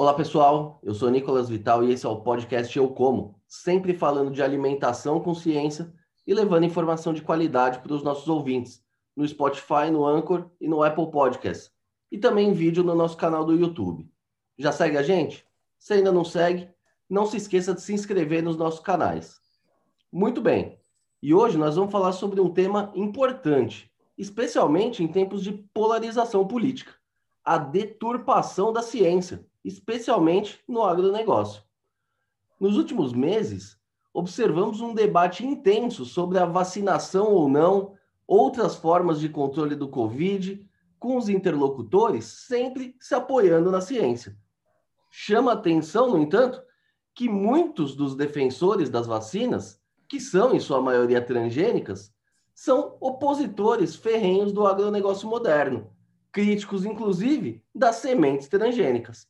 Olá pessoal, eu sou Nicolas Vital e esse é o podcast Eu Como, sempre falando de alimentação com ciência e levando informação de qualidade para os nossos ouvintes, no Spotify, no Anchor e no Apple Podcasts, e também em vídeo no nosso canal do YouTube. Já segue a gente? Se ainda não segue, não se esqueça de se inscrever nos nossos canais. Muito bem, e hoje nós vamos falar sobre um tema importante, especialmente em tempos de polarização política: a deturpação da ciência especialmente no agronegócio. Nos últimos meses, observamos um debate intenso sobre a vacinação ou não, outras formas de controle do Covid, com os interlocutores sempre se apoiando na ciência. Chama atenção, no entanto, que muitos dos defensores das vacinas, que são em sua maioria transgênicas, são opositores ferrenhos do agronegócio moderno, críticos, inclusive, das sementes transgênicas.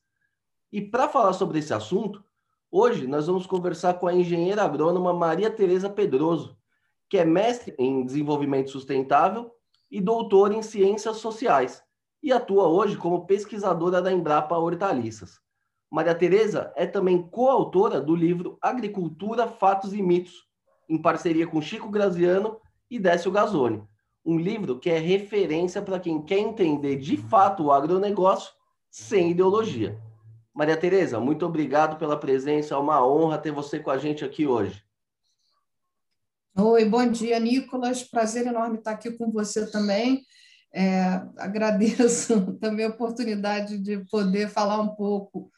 E para falar sobre esse assunto, hoje nós vamos conversar com a engenheira agrônoma Maria Tereza Pedroso, que é mestre em desenvolvimento sustentável e doutora em ciências sociais, e atua hoje como pesquisadora da Embrapa Hortaliças. Maria Tereza é também coautora do livro Agricultura, Fatos e Mitos, em parceria com Chico Graziano e Décio Gazzoni, um livro que é referência para quem quer entender de fato o agronegócio sem ideologia. Maria Tereza, muito obrigado pela presença. É uma honra ter você com a gente aqui hoje. Oi, bom dia, Nicolas. Prazer enorme estar aqui com você também. É, agradeço também a oportunidade de poder falar um pouco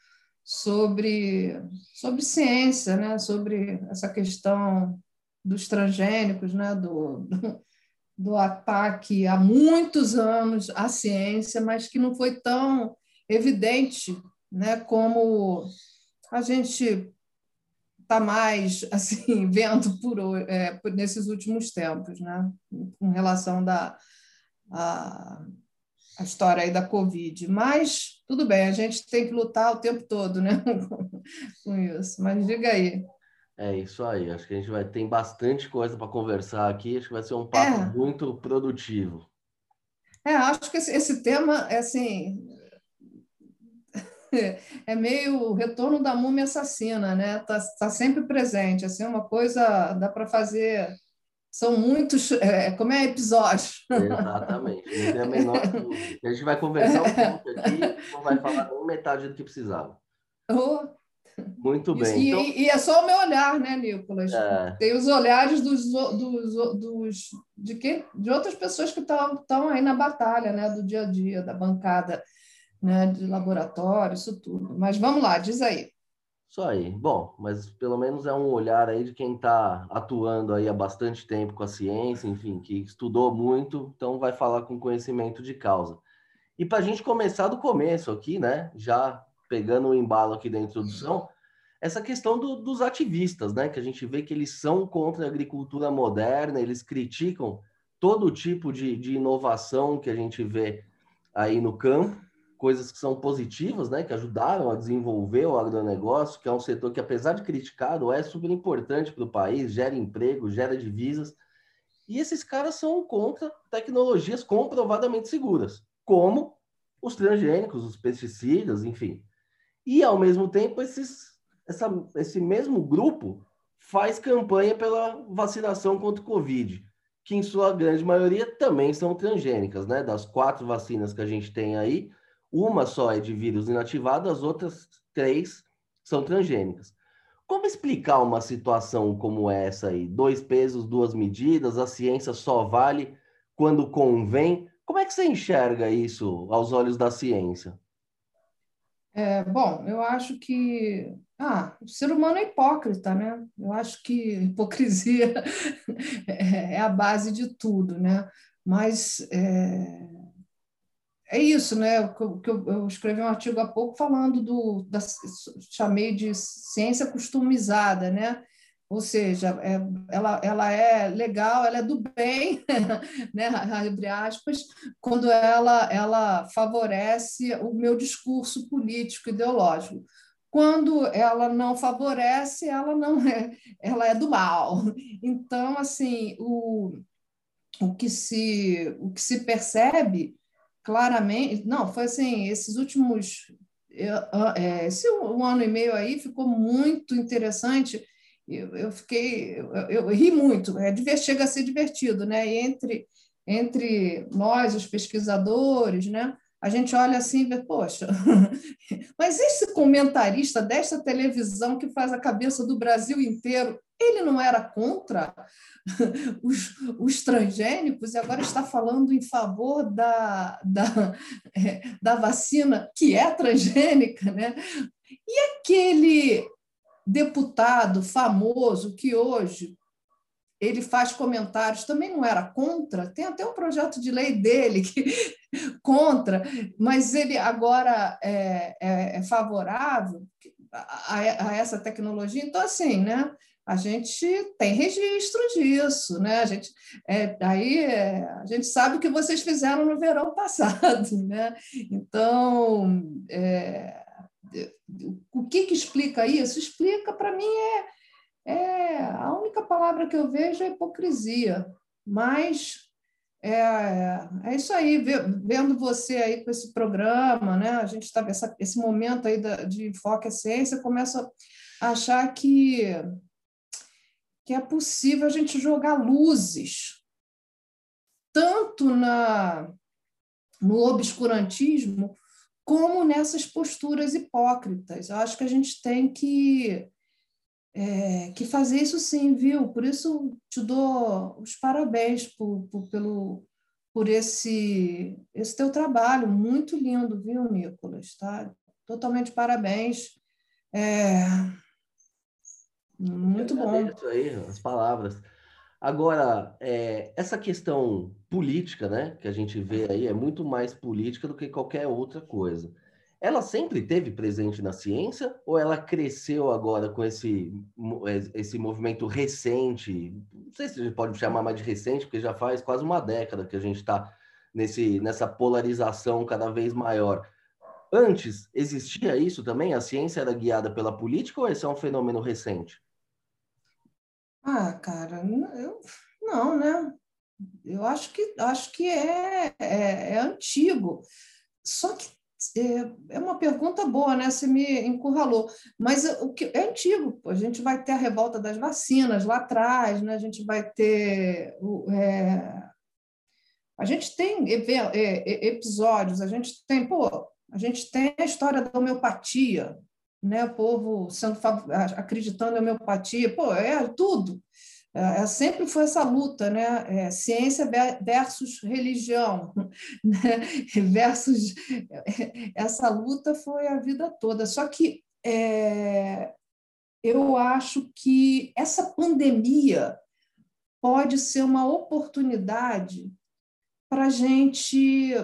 sobre, sobre ciência, né? sobre essa questão dos transgênicos, né? do, do, do ataque há muitos anos à ciência, mas que não foi tão evidente né, como a gente está mais assim vendo por, é, por, nesses últimos tempos, né, com relação da a, a história aí da Covid. Mas tudo bem, a gente tem que lutar o tempo todo, né, com isso. Mas diga aí. É isso aí. Acho que a gente vai ter bastante coisa para conversar aqui. Acho que vai ser um papo é. muito produtivo. É, acho que esse, esse tema é assim é meio retorno da múmia assassina, né? Tá, tá sempre presente, assim, uma coisa dá para fazer. São muitos, é, como é episódio. Exatamente, não a menor. A gente vai conversar um pouco aqui, não vai falar nem metade do que precisava. Oh. Muito bem. E, então... e, é só o meu olhar, né, Nicolas? É. Tem os olhares dos, dos, dos de, quem? de outras pessoas que estão aí na batalha, né, do dia a dia, da bancada né, de laboratório, isso tudo. Mas vamos lá, diz aí. Isso aí. Bom, mas pelo menos é um olhar aí de quem está atuando aí há bastante tempo com a ciência, enfim, que estudou muito, então vai falar com conhecimento de causa. E para a gente começar do começo aqui, né, já pegando o embalo aqui da introdução, essa questão do, dos ativistas, né, que a gente vê que eles são contra a agricultura moderna, eles criticam todo tipo de, de inovação que a gente vê aí no campo, coisas que são positivas, né, que ajudaram a desenvolver o agronegócio, que é um setor que, apesar de criticado, é super importante para o país, gera emprego, gera divisas. E esses caras são contra tecnologias comprovadamente seguras, como os transgênicos, os pesticidas, enfim. E, ao mesmo tempo, esses, essa, esse mesmo grupo faz campanha pela vacinação contra o Covid, que, em sua grande maioria, também são transgênicas, né? Das quatro vacinas que a gente tem aí, uma só é de vírus inativado, as outras três são transgênicas. Como explicar uma situação como essa aí? Dois pesos, duas medidas, a ciência só vale quando convém. Como é que você enxerga isso aos olhos da ciência? É, bom, eu acho que ah, o ser humano é hipócrita, né? Eu acho que hipocrisia é a base de tudo, né? Mas é, é isso, né? Que eu, eu, escrevi um artigo há pouco falando do, da, chamei de ciência customizada, né? Ou seja, é, ela, ela é legal, ela é do bem, né? Abre aspas, quando ela, ela favorece o meu discurso político ideológico. Quando ela não favorece, ela não é, ela é do mal. Então, assim, o, o que se o que se percebe claramente. Não, foi assim, esses últimos eu, é, esse um ano e meio aí ficou muito interessante. Eu, eu fiquei, eu, eu, ri muito. É, chega a ser divertido, né? E entre entre nós, os pesquisadores, né? A gente olha assim e vê, poxa, mas esse comentarista desta televisão que faz a cabeça do Brasil inteiro, ele não era contra os, os transgênicos e agora está falando em favor da, da, é, da vacina que é transgênica, né? E aquele deputado famoso que hoje ele faz comentários, também não era contra, tem até um projeto de lei dele que contra, mas ele agora é, é, é favorável a, a, essa tecnologia. Então, assim, né? A gente tem registro disso, né? A gente, é, aí é, a gente sabe o que vocês fizeram no verão passado, né? Então, é, o que, que explica isso? Explica, para mim, é é, a única palavra que eu vejo é hipocrisia, mas é, é isso aí, vendo você aí com esse programa, né? A gente está esse momento aí de enfoque à ciência, começa a achar que que é possível a gente jogar luzes tanto na no obscurantismo como nessas posturas hipócritas. Eu acho que a gente tem que é, que fazer isso sim, viu? Por isso te dou os parabéns por, por, pelo, por esse, esse teu trabalho, muito lindo, viu, Nicolas? Tá? Totalmente parabéns. É, muito bom. aí as palavras. Agora, é, essa questão política, né, que a gente vê aí, é muito mais política do que qualquer outra coisa ela sempre teve presente na ciência ou ela cresceu agora com esse, esse movimento recente? Não sei se a gente pode chamar mais de recente, porque já faz quase uma década que a gente está nessa polarização cada vez maior. Antes, existia isso também? A ciência era guiada pela política ou esse é um fenômeno recente? Ah, cara, eu, não, né? Eu acho que, acho que é, é, é antigo. Só que é, é uma pergunta boa, né? Você me encurralou. Mas o que é antigo, a gente vai ter a revolta das vacinas lá atrás, né? A gente vai ter é... a gente tem é, episódios, a gente tem, pô, a gente tem a história da homeopatia, né? O povo sendo acreditando em homeopatia, pô, é tudo. É, é, sempre foi essa luta, né? É, ciência versus religião, né? versus essa luta foi a vida toda. Só que é, eu acho que essa pandemia pode ser uma oportunidade para a gente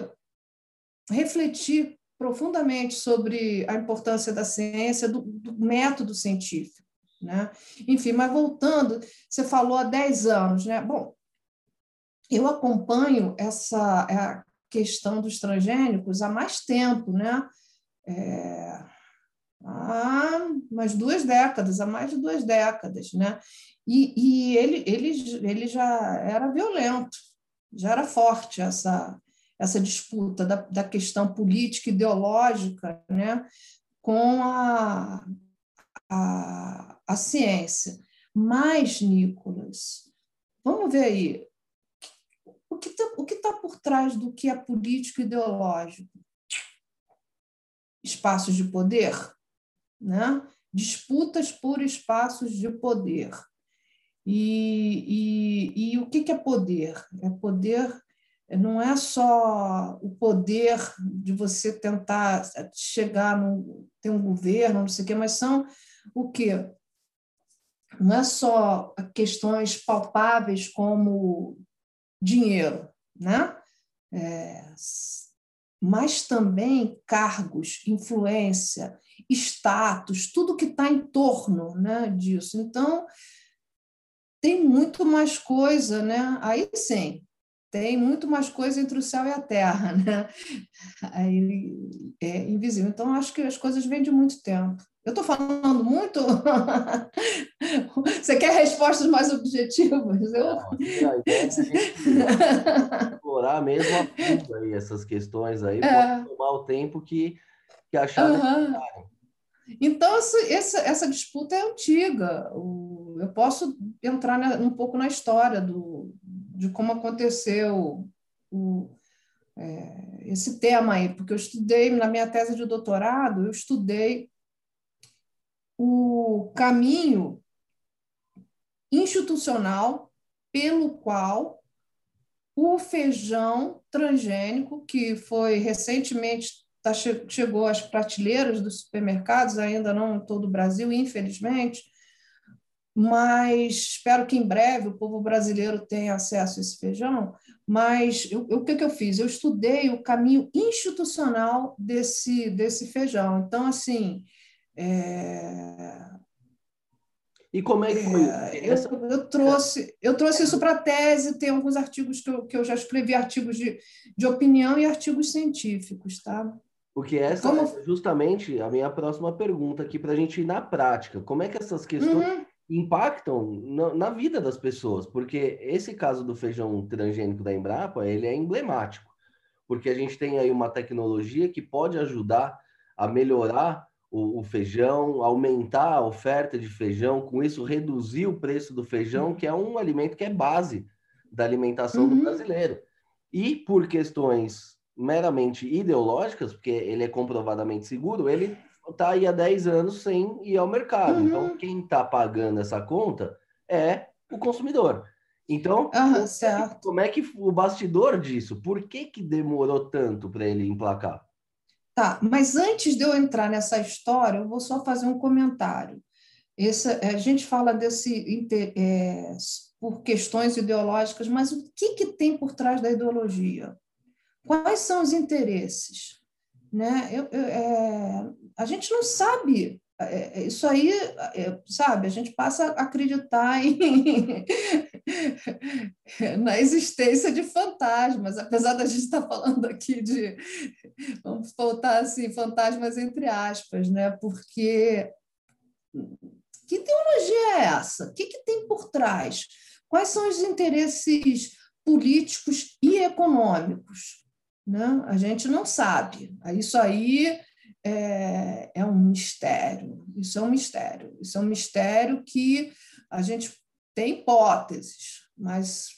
refletir profundamente sobre a importância da ciência, do, do método científico. Né? Enfim, mas voltando, você falou há 10 anos, né? Bom, eu acompanho essa a questão dos transgênicos há mais tempo, né? É, há duas décadas, há mais de duas décadas, né? E, e ele, ele, ele já era violento, já era forte essa, essa disputa da, da questão política ideológica, né? Com a, a, a ciência. Mas, Nicolas, vamos ver aí, o que está tá por trás do que é político ideológico? Espaços de poder, né? disputas por espaços de poder. E, e, e o que, que é poder? É poder não é só o poder de você tentar chegar no ter um governo, não sei o quê, mas são o quê? Não é só questões palpáveis como dinheiro, né? É, mas também cargos, influência, status, tudo que está em torno né, disso. Então, tem muito mais coisa, né? Aí sim, tem muito mais coisa entre o céu e a terra, né? Aí é invisível. Então, acho que as coisas vêm de muito tempo. Eu estou falando muito? Você quer respostas mais objetivas? Eu... Não, a ideia é explorar mesmo a fundo aí essas questões aí, é. pode tomar o tempo que que acharam. Uhum. Então, essa, essa disputa é antiga. eu posso entrar um pouco na história do, de como aconteceu o, é, esse tema aí, porque eu estudei, na minha tese de doutorado, eu estudei o caminho institucional pelo qual o feijão transgênico, que foi recentemente tá, chegou às prateleiras dos supermercados, ainda não em todo o Brasil, infelizmente, mas espero que em breve o povo brasileiro tenha acesso a esse feijão. Mas eu, o que, que eu fiz? Eu estudei o caminho institucional desse, desse feijão. Então, assim, é... E como é que foi? É, eu, eu, trouxe, eu trouxe isso para a tese, tem alguns artigos que eu, que eu já escrevi, artigos de, de opinião e artigos científicos, tá? Porque essa como... é justamente a minha próxima pergunta aqui para a gente ir na prática. Como é que essas questões uhum. impactam na, na, vida das pessoas? Porque esse caso do feijão transgênico da Embrapa, ele é emblemático. Porque a gente tem aí uma tecnologia que pode ajudar a melhorar o, o, feijão, aumentar a oferta de feijão, com isso reduzir o preço do feijão, que é um alimento que é base da alimentação uhum. do brasileiro. E por questões meramente ideológicas, porque ele é comprovadamente seguro, ele está aí há 10 anos sem ir ao mercado. Então, uhum. Então, quem está pagando essa conta é o consumidor. Então, uhum, como é que o bastidor disso? Por que, que demorou tanto para ele emplacar? Tá, mas antes de eu entrar nessa história, eu vou só fazer um comentário. Essa, a gente fala desse é, por questões ideológicas, mas o que, que tem por trás da ideologia? Quais são os interesses? Né? Eu, eu, é, a gente não sabe é, isso aí, é, sabe, a gente passa a acreditar em, na existência de fantasmas, apesar da gente estar falando aqui de, vamos voltar assim, fantasmas entre aspas, né? Porque que ideologia é essa? O que, que tem por trás? Quais são os interesses políticos e econômicos? Né? A gente não sabe. Isso aí é, é um mistério. Isso é um mistério. Isso é um mistério que a gente tem hipóteses, mas.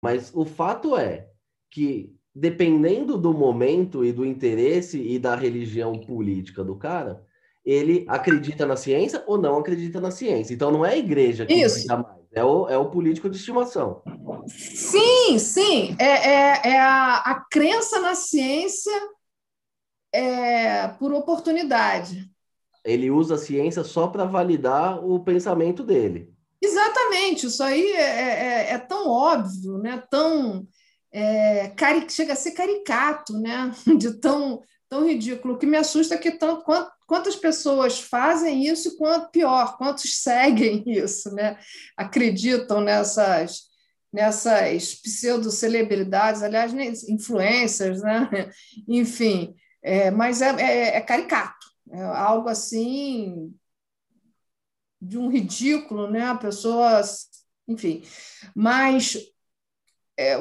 Mas o fato é que, dependendo do momento e do interesse e da religião política do cara, ele acredita na ciência ou não acredita na ciência. Então não é a igreja que Isso. mais, é o, é o político de estimação. Sim, sim. É, é, é a, a crença na ciência é, por oportunidade. Ele usa a ciência só para validar o pensamento dele. Exatamente, isso aí é, é, é tão óbvio, né? tão é, cari... chega a ser caricato, né? de tão, tão ridículo. O que me assusta é que tanto, quantas pessoas fazem isso e quanto pior, quantos seguem isso, né? acreditam nessas nessas pseudo-celebridades, aliás, influencers, né? enfim, é, mas é, é, é, caricato, é algo assim de um ridículo, né? A pessoa, enfim, mas é,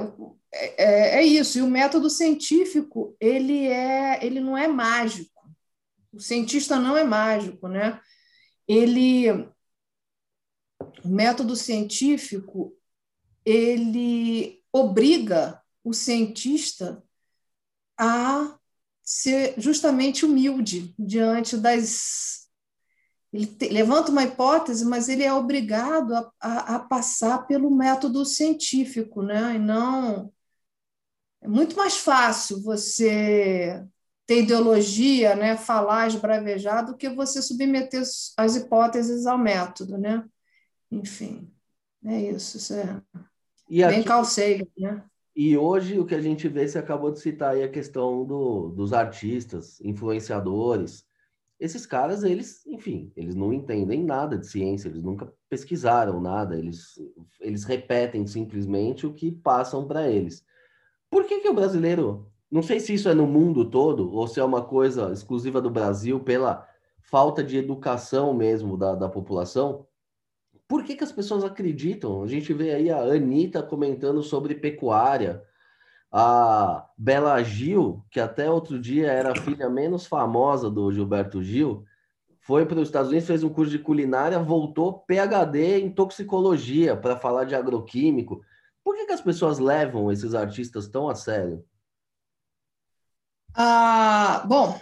é, é, isso. E o método científico ele é, ele não é mágico. O cientista não é mágico, né? Ele, o método científico ele obriga o cientista a ser justamente humilde diante das. Ele te, levanta uma hipótese, mas ele é obrigado a, a, a, passar pelo método científico, né? E não. É muito mais fácil você ter ideologia, né? falar, esbravejar, do que você submeter as hipóteses ao método, né? Enfim, é isso. isso é e bem calceiga, né? E hoje o que a gente vê, você acabou de citar aí a questão do, dos artistas, influenciadores. Esses caras, eles, enfim, eles não entendem nada de ciência, eles nunca pesquisaram nada, eles, eles repetem simplesmente o que passam para eles. Por que, que o brasileiro, não sei se isso é no mundo todo ou se é uma coisa exclusiva do Brasil pela falta de educação mesmo da, da população, por que, que as pessoas acreditam? A gente vê aí a Anitta comentando sobre pecuária, A Bela Gil, que até outro dia era a filha menos famosa do Gilberto Gil, foi para os Estados Unidos, fez um curso de culinária, voltou PhD em toxicologia para falar de agroquímico. Por que, que as pessoas levam esses artistas tão a sério? Ah, bom,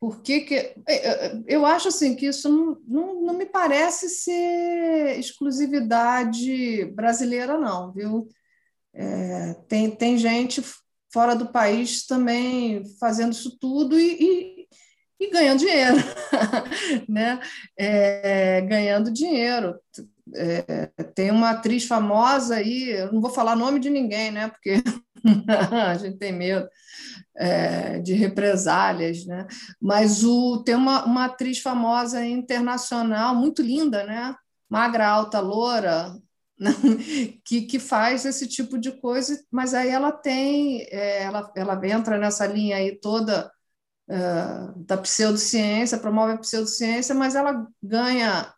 por que, que é, é, eu acho assim que isso não, não, não me parece ser exclusividade brasileira, não, viu? É, tem, tem gente fora do país também fazendo isso tudo e, e, e ganhando dinheiro, né? É, ganhando dinheiro. É, tem uma atriz famosa aí, eu não vou falar nome de ninguém, né? Porque a gente tem medo é, de represálias, né? Mas o, tem uma, uma atriz famosa internacional, muito linda, né? Magra, alta, loura, que, que faz esse tipo de coisa, mas aí ela tem, é, ela, ela entra nessa linha aí toda uh, da pseudociência, promove a pseudociência, mas ela ganha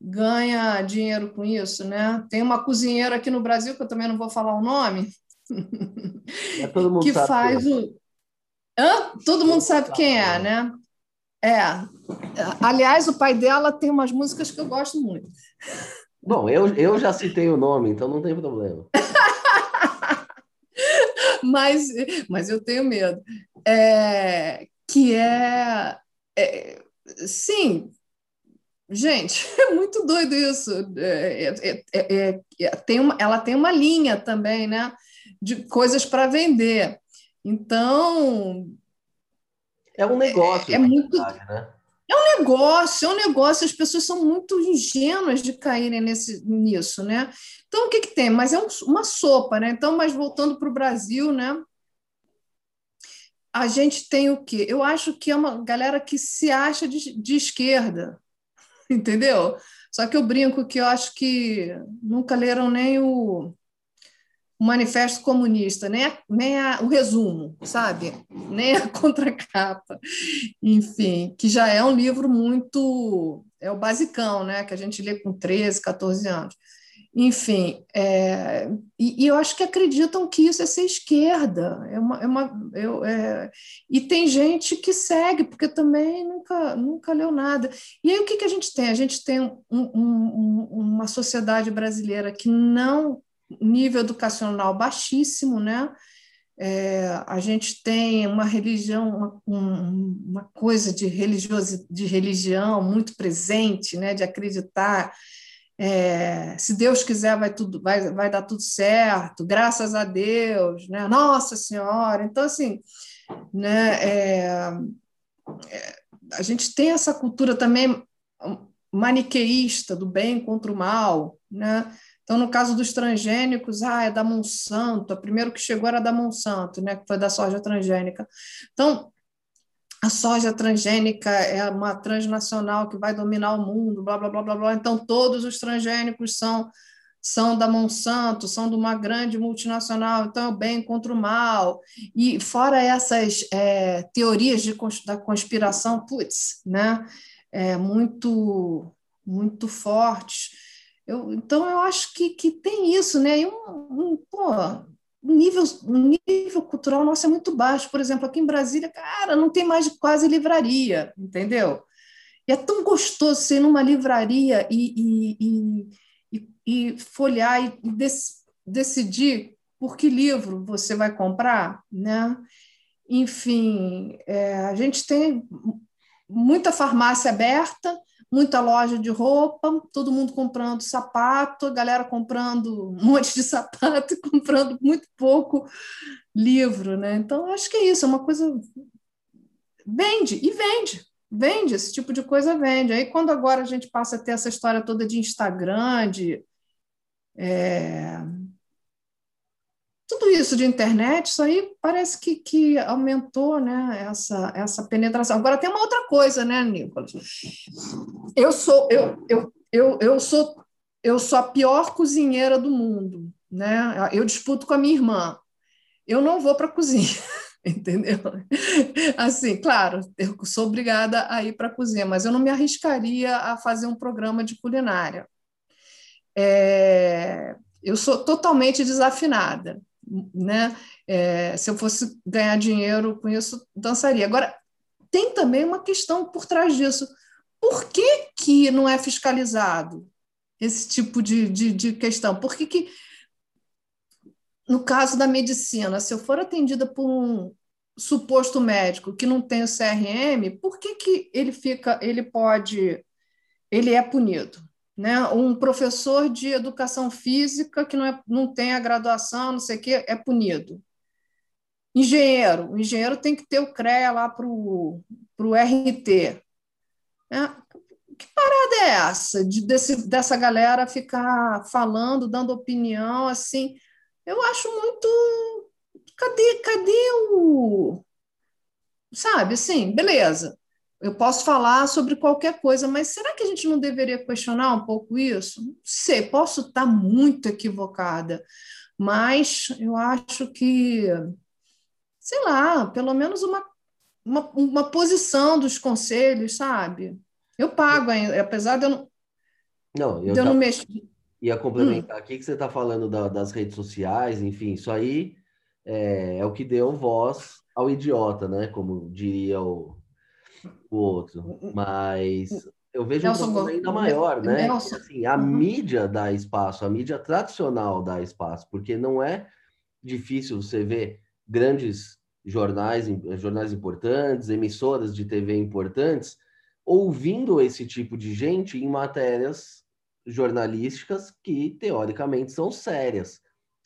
ganha dinheiro com isso, né? Tem uma cozinheira aqui no Brasil, que eu também não vou falar o nome, que faz quem. É. o... Hã? Todo mundo sabe quem é, né? É. Aliás, o pai dela tem umas músicas que eu gosto muito. Bom, eu, eu já citei o nome, então não tem problema. mas, mas eu tenho medo. É, que é, é. Sim, gente, é muito doido isso. É, é, é, tem uma, ela tem uma linha também, né? De coisas para vender. Então. É um negócio, é, muito. Verdade, né? Negócio, é um negócio, as pessoas são muito ingênuas de caírem nesse, nisso, né? Então, o que, que tem? Mas é um, uma sopa, né? Então, mas voltando para o Brasil, né? A gente tem o quê? Eu acho que é uma galera que se acha de, de esquerda, entendeu? Só que eu brinco que eu acho que nunca leram nem o o Manifesto Comunista, nem, a, nem a, o resumo, sabe? Nem a contracapa. Enfim, que já é um livro muito. É o basicão, né? Que a gente lê com 13, 14 anos. Enfim, é, e, e, eu acho que acreditam que isso é ser esquerda. É uma, é uma, eu, é, e tem gente que segue, porque também nunca, nunca leu nada. E aí o que, que a gente tem? A gente tem um, um, uma sociedade brasileira que não nível educacional baixíssimo, né? É, a gente tem uma religião, uma, uma coisa de, religioso, de religião muito presente, né? De acreditar é, se Deus quiser vai tudo vai, vai dar tudo certo, graças a Deus, né? Nossa Senhora. Então assim, né? É, é a gente tem essa cultura também maniqueísta do bem contra o mal, né? Então, no caso dos transgênicos, ah, é da Monsanto, a primeiro que chegou era da Monsanto, né, que foi da soja transgênica. Então, a soja transgênica é uma transnacional que vai dominar o mundo, blá, blá, blá, blá, blá. Então, todos os transgênicos são, são da Monsanto, são de uma grande multinacional, então é o bem contra o mal. E fora essas é, teorias de, da conspiração, putz, né, é, muito, muito fortes, eu, então, eu acho que, que tem isso, né? E um, um, pô, o nível, nível cultural nosso é muito baixo. Por exemplo, aqui em Brasília, cara, não tem mais quase livraria, entendeu? E é tão gostoso ser numa livraria e, e, e, e folhear e dec, decidir por que livro você vai comprar, né? Enfim, é, a gente tem muita farmácia aberta, muita loja de roupa, todo mundo comprando sapato, galera comprando um monte de sapato e comprando muito pouco livro, né? Então, acho que é isso, é uma coisa. Vende, e vende, vende, esse tipo de coisa vende. Aí, quando agora a gente passa a ter essa história toda de Instagram, de. É tudo isso de internet, isso aí parece que, que aumentou né, essa, essa penetração. Agora tem uma outra coisa, né, Nicolas? Eu sou, eu, eu, eu, eu sou, eu sou a pior cozinheira do mundo. Né? Eu disputo com a minha irmã. Eu não vou para a cozinha, entendeu? Assim, claro, eu sou obrigada a ir para a cozinha, mas eu não me arriscaria a fazer um programa de culinária. É, eu sou totalmente desafinada né? É, se eu fosse ganhar dinheiro com isso, dançaria. Agora, tem também uma questão por trás disso. Por que, que não é fiscalizado esse tipo de, de, de questão? Por que, que, no caso da medicina, se eu for atendida por um suposto médico que não tem o CRM, por que, que ele fica, ele pode, ele é punido? Né? Um professor de educação física que não, é, não tem a graduação, não sei o quê, é punido. Engenheiro, o engenheiro tem que ter o CREA lá para o RT. Né? Que parada é essa de, desse, dessa galera ficar falando, dando opinião assim? Eu acho muito. Cadê, cadê o. Sabe, assim, beleza eu posso falar sobre qualquer coisa, mas será que a gente não deveria questionar um pouco isso? Não sei, posso estar muito equivocada, mas eu acho que, sei lá, pelo menos uma, uma, uma posição dos conselhos, sabe? Eu pago, apesar de eu não, não, eu, eu não mexer. Ia complementar hum. aqui que você está falando da, das redes sociais, enfim, isso aí é, é o que deu voz ao idiota, né? Como diria o o outro, mas eu vejo Nelson, um problema ainda maior, né? Nelson. Assim, a uhum. mídia dá espaço, a mídia tradicional dá espaço, porque não é difícil você ver grandes jornais, jornais importantes, emissoras de TV importantes, ouvindo esse tipo de gente em matérias jornalísticas que teoricamente são sérias,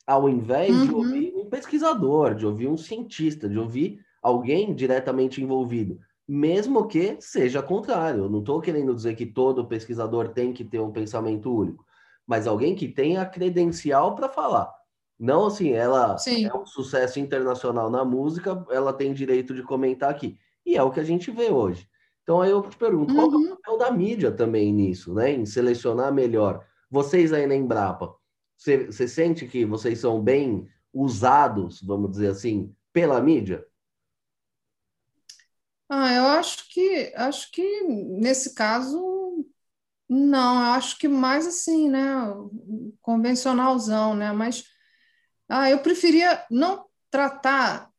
ao invés uhum. de ouvir um pesquisador, de ouvir um cientista, de ouvir alguém diretamente envolvido mesmo que seja contrário. Eu não estou querendo dizer que todo pesquisador tem que ter um pensamento único, mas alguém que tenha credencial para falar. Não assim, ela Sim. é um sucesso internacional na música, ela tem direito de comentar aqui. E é o que a gente vê hoje. Então aí eu te pergunto, uhum. qual é o uhum. papel da mídia também nisso, né? Em selecionar melhor. Vocês aí na Embrapa, você sente que vocês são bem usados, vamos dizer assim, pela mídia? Ah, eu acho que acho que nesse caso não, eu acho que mais assim, né, convencionalzão, né? Mas ah, eu preferia não tratar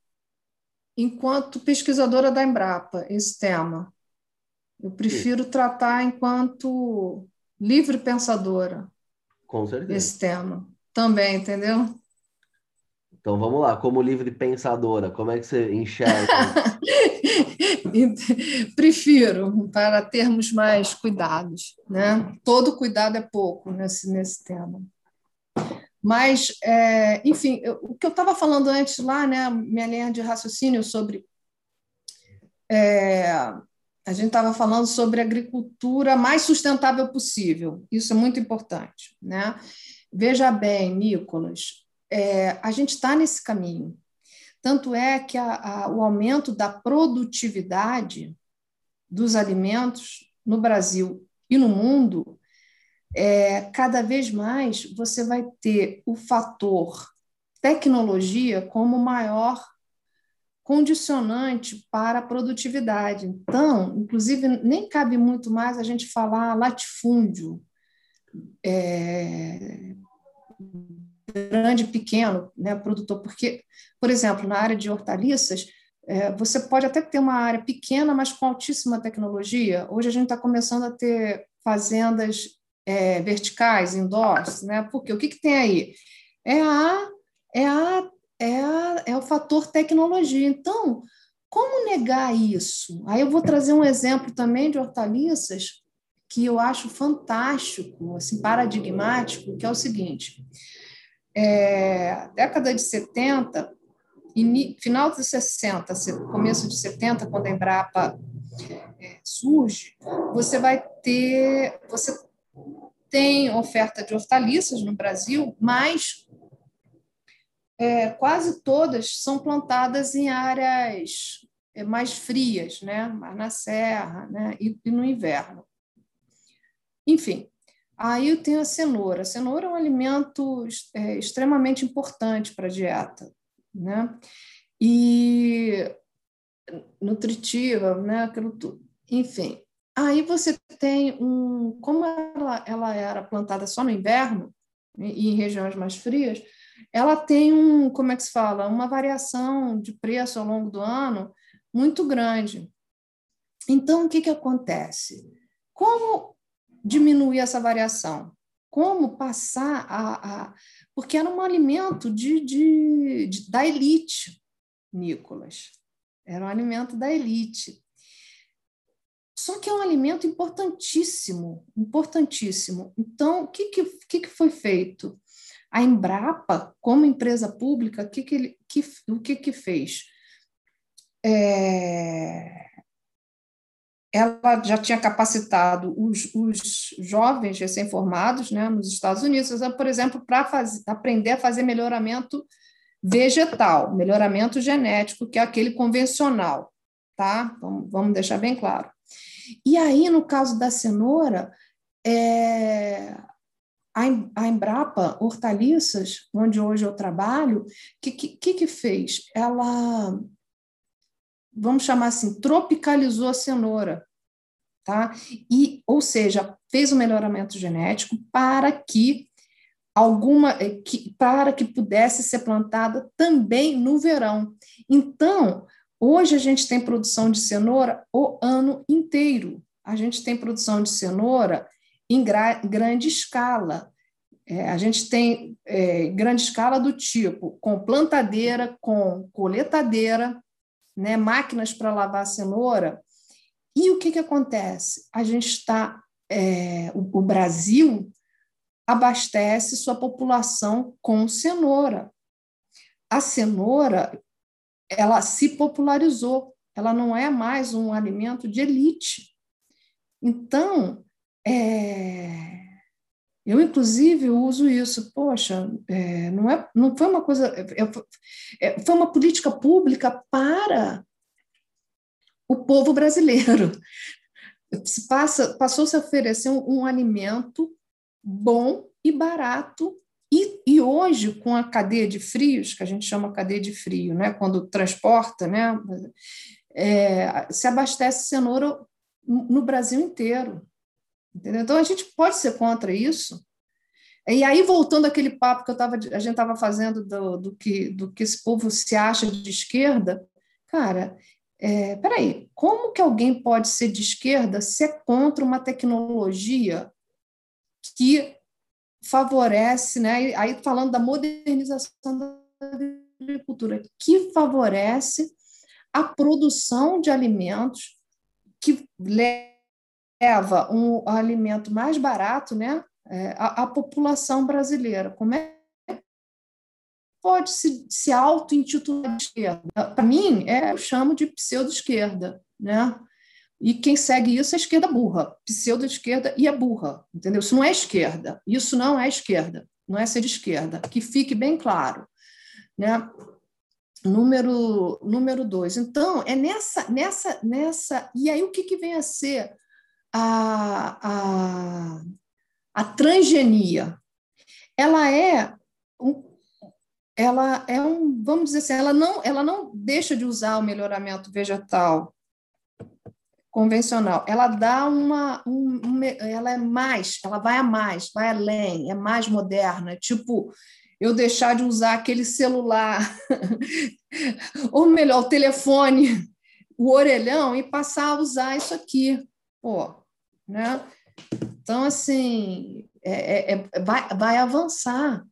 enquanto pesquisadora da Embrapa esse tema. Eu prefiro Sim. tratar enquanto livre pensadora. Com certeza. Esse tema também, entendeu? Então vamos lá, como livre pensadora, como é que você enxerga? Prefiro, para termos mais cuidados. Né? Todo cuidado é pouco nesse, nesse tema. Mas, é, enfim, eu, o que eu estava falando antes lá, né, minha linha de raciocínio sobre. É, a gente estava falando sobre agricultura mais sustentável possível. Isso é muito importante. Né? Veja bem, Nicolas, é, a gente está nesse caminho. Tanto é que a, a, o aumento da produtividade dos alimentos no Brasil e no mundo, é, cada vez mais você vai ter o fator tecnologia como maior condicionante para a produtividade. Então, inclusive, nem cabe muito mais a gente falar latifúndio, é, grande, pequeno, né, produtor, porque, por exemplo, na área de hortaliças, é, você pode até ter uma área pequena, mas com altíssima tecnologia. Hoje a gente está começando a ter fazendas é, verticais, indoors, né? Porque o que, que tem aí? É a, é a, é a, é o fator tecnologia. Então, como negar isso? Aí eu vou trazer um exemplo também de hortaliças que eu acho fantástico, assim, paradigmático, que é o seguinte: é, década de 70, final de 60, começo de 70, quando a Embrapa é, surge, você vai ter, você tem oferta de hortaliças no Brasil, mas é, quase todas são plantadas em áreas é, mais frias, né? mais na serra né? e, e no inverno. Enfim, Aí eu tenho a cenoura. A cenoura é um alimento é, extremamente importante para a dieta, né? E nutritiva, né? Aquilo tudo. Enfim, aí você tem um, como ela, ela era plantada só no inverno e em regiões mais frias, ela tem um, como é que se fala, uma variação de preço ao longo do ano muito grande. Então, o que, que acontece? Como diminuir essa variação? Como passar a. a porque era um alimento de, de, de, da elite, Nicolas. Era um alimento da elite. Só que é um alimento importantíssimo, importantíssimo. Então, o que, que, que foi feito? A Embrapa, como empresa pública, que que ele, que, o que, que fez? É, ela já tinha capacitado os, os jovens recém-formados né, nos Estados Unidos, por exemplo, para aprender a fazer melhoramento vegetal, melhoramento genético, que é aquele convencional, tá? Vamos, vamos deixar bem claro. E aí, no caso da cenoura, é, a Embrapa Hortaliças, onde hoje eu trabalho, o que, que, que fez? Ela, vamos chamar assim, tropicalizou a cenoura, tá? E, ou seja, fez um melhoramento genético para que alguma eh, que, para que pudesse ser plantada também no verão. Então, hoje a gente tem produção de cenoura o ano inteiro. A gente tem produção de cenoura em gra grande escala. É, a gente tem é, grande escala do tipo com plantadeira, com coletadeira, né, máquinas para lavar cenoura. E o que, que acontece? A gente está. É, o, o Brasil abastece sua população com cenoura. A cenoura, ela se popularizou, ela não é mais um alimento de elite. Então, é, eu, inclusive, uso isso. Poxa, é, não, é, não foi uma coisa. É, é foi uma política pública para o povo brasileiro. Passa, passou-se a oferecer um, um, alimento bom e barato. E, e, hoje, com a cadeia de frios, que a gente chama cadeia de frio, né? quando transporta, né? É, se abastece cenoura no Brasil inteiro. Entendeu? Então, a gente pode ser contra isso. E aí, voltando àquele papo que eu tava, a gente estava fazendo do, do, que, do que esse povo se acha de esquerda, cara, é, peraí, como que alguém pode ser de esquerda se é contra uma tecnologia que favorece, né? aí falando da modernização da agricultura, que favorece a produção de alimentos que leva um alimento mais barato né, é, à, à população brasileira. Como é pode se, se auto-intitular de esquerda? Para mim, é, eu chamo de pseudo-esquerda, né? E quem segue isso é esquerda burra, pseudo-esquerda e é burra, entendeu? Isso não é esquerda, isso não é esquerda, não é ser esquerda, que fique bem claro, né? Número, número dois. Então, é nessa, nessa, nessa. E aí, o que, que vem a ser a, a, a transgenia? Ela é um, ela é um, vamos dizer assim, ela não, ela não deixa de usar o melhoramento vegetal convencional, ela dá uma, um, ela é mais, ela vai a mais, vai além, é mais moderna, tipo eu deixar de usar aquele celular, ou melhor, o telefone, o orelhão, e passar a usar isso aqui. Pô, né? Então, assim, é, é, é vai, vai avançar.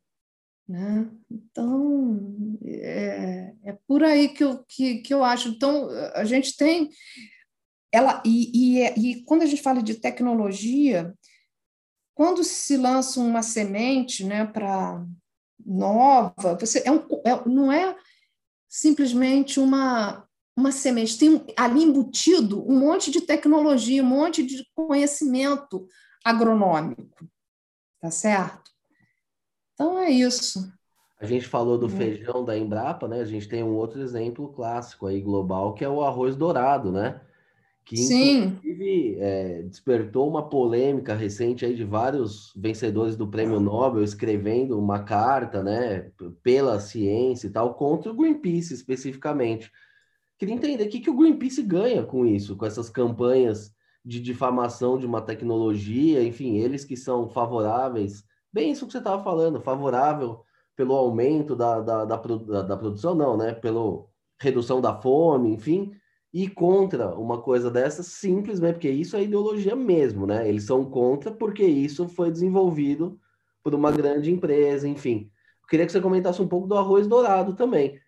Né? Então, é, é por aí que eu, que, que eu acho. Então, a gente tem. Ela, e, e, e quando a gente fala de tecnologia, quando se lança uma semente né, para nova, você é um, é, não é simplesmente uma, uma semente, tem ali embutido um monte de tecnologia, um monte de conhecimento agronômico, tá certo? Então é isso. A gente falou do uhum. feijão da Embrapa, né? A gente tem um outro exemplo clássico aí global que é o arroz dourado, né? que Sim. inclusive é, despertou uma polêmica recente aí de vários vencedores do Prêmio Nobel escrevendo uma carta, né, pela ciência e tal, contra o Greenpeace especificamente. Queria entender o que, que o Greenpeace ganha com isso, com essas campanhas de difamação de uma tecnologia, enfim, eles que são favoráveis, bem isso que você estava falando, favorável pelo aumento da, da, da, da, produção, não, né? Pela redução da fome, enfim, e contra uma coisa dessa simplesmente porque isso é ideologia mesmo, né? Eles são contra porque isso foi desenvolvido por uma grande empresa, enfim. Queria que você comentasse um pouco do arroz dourado também.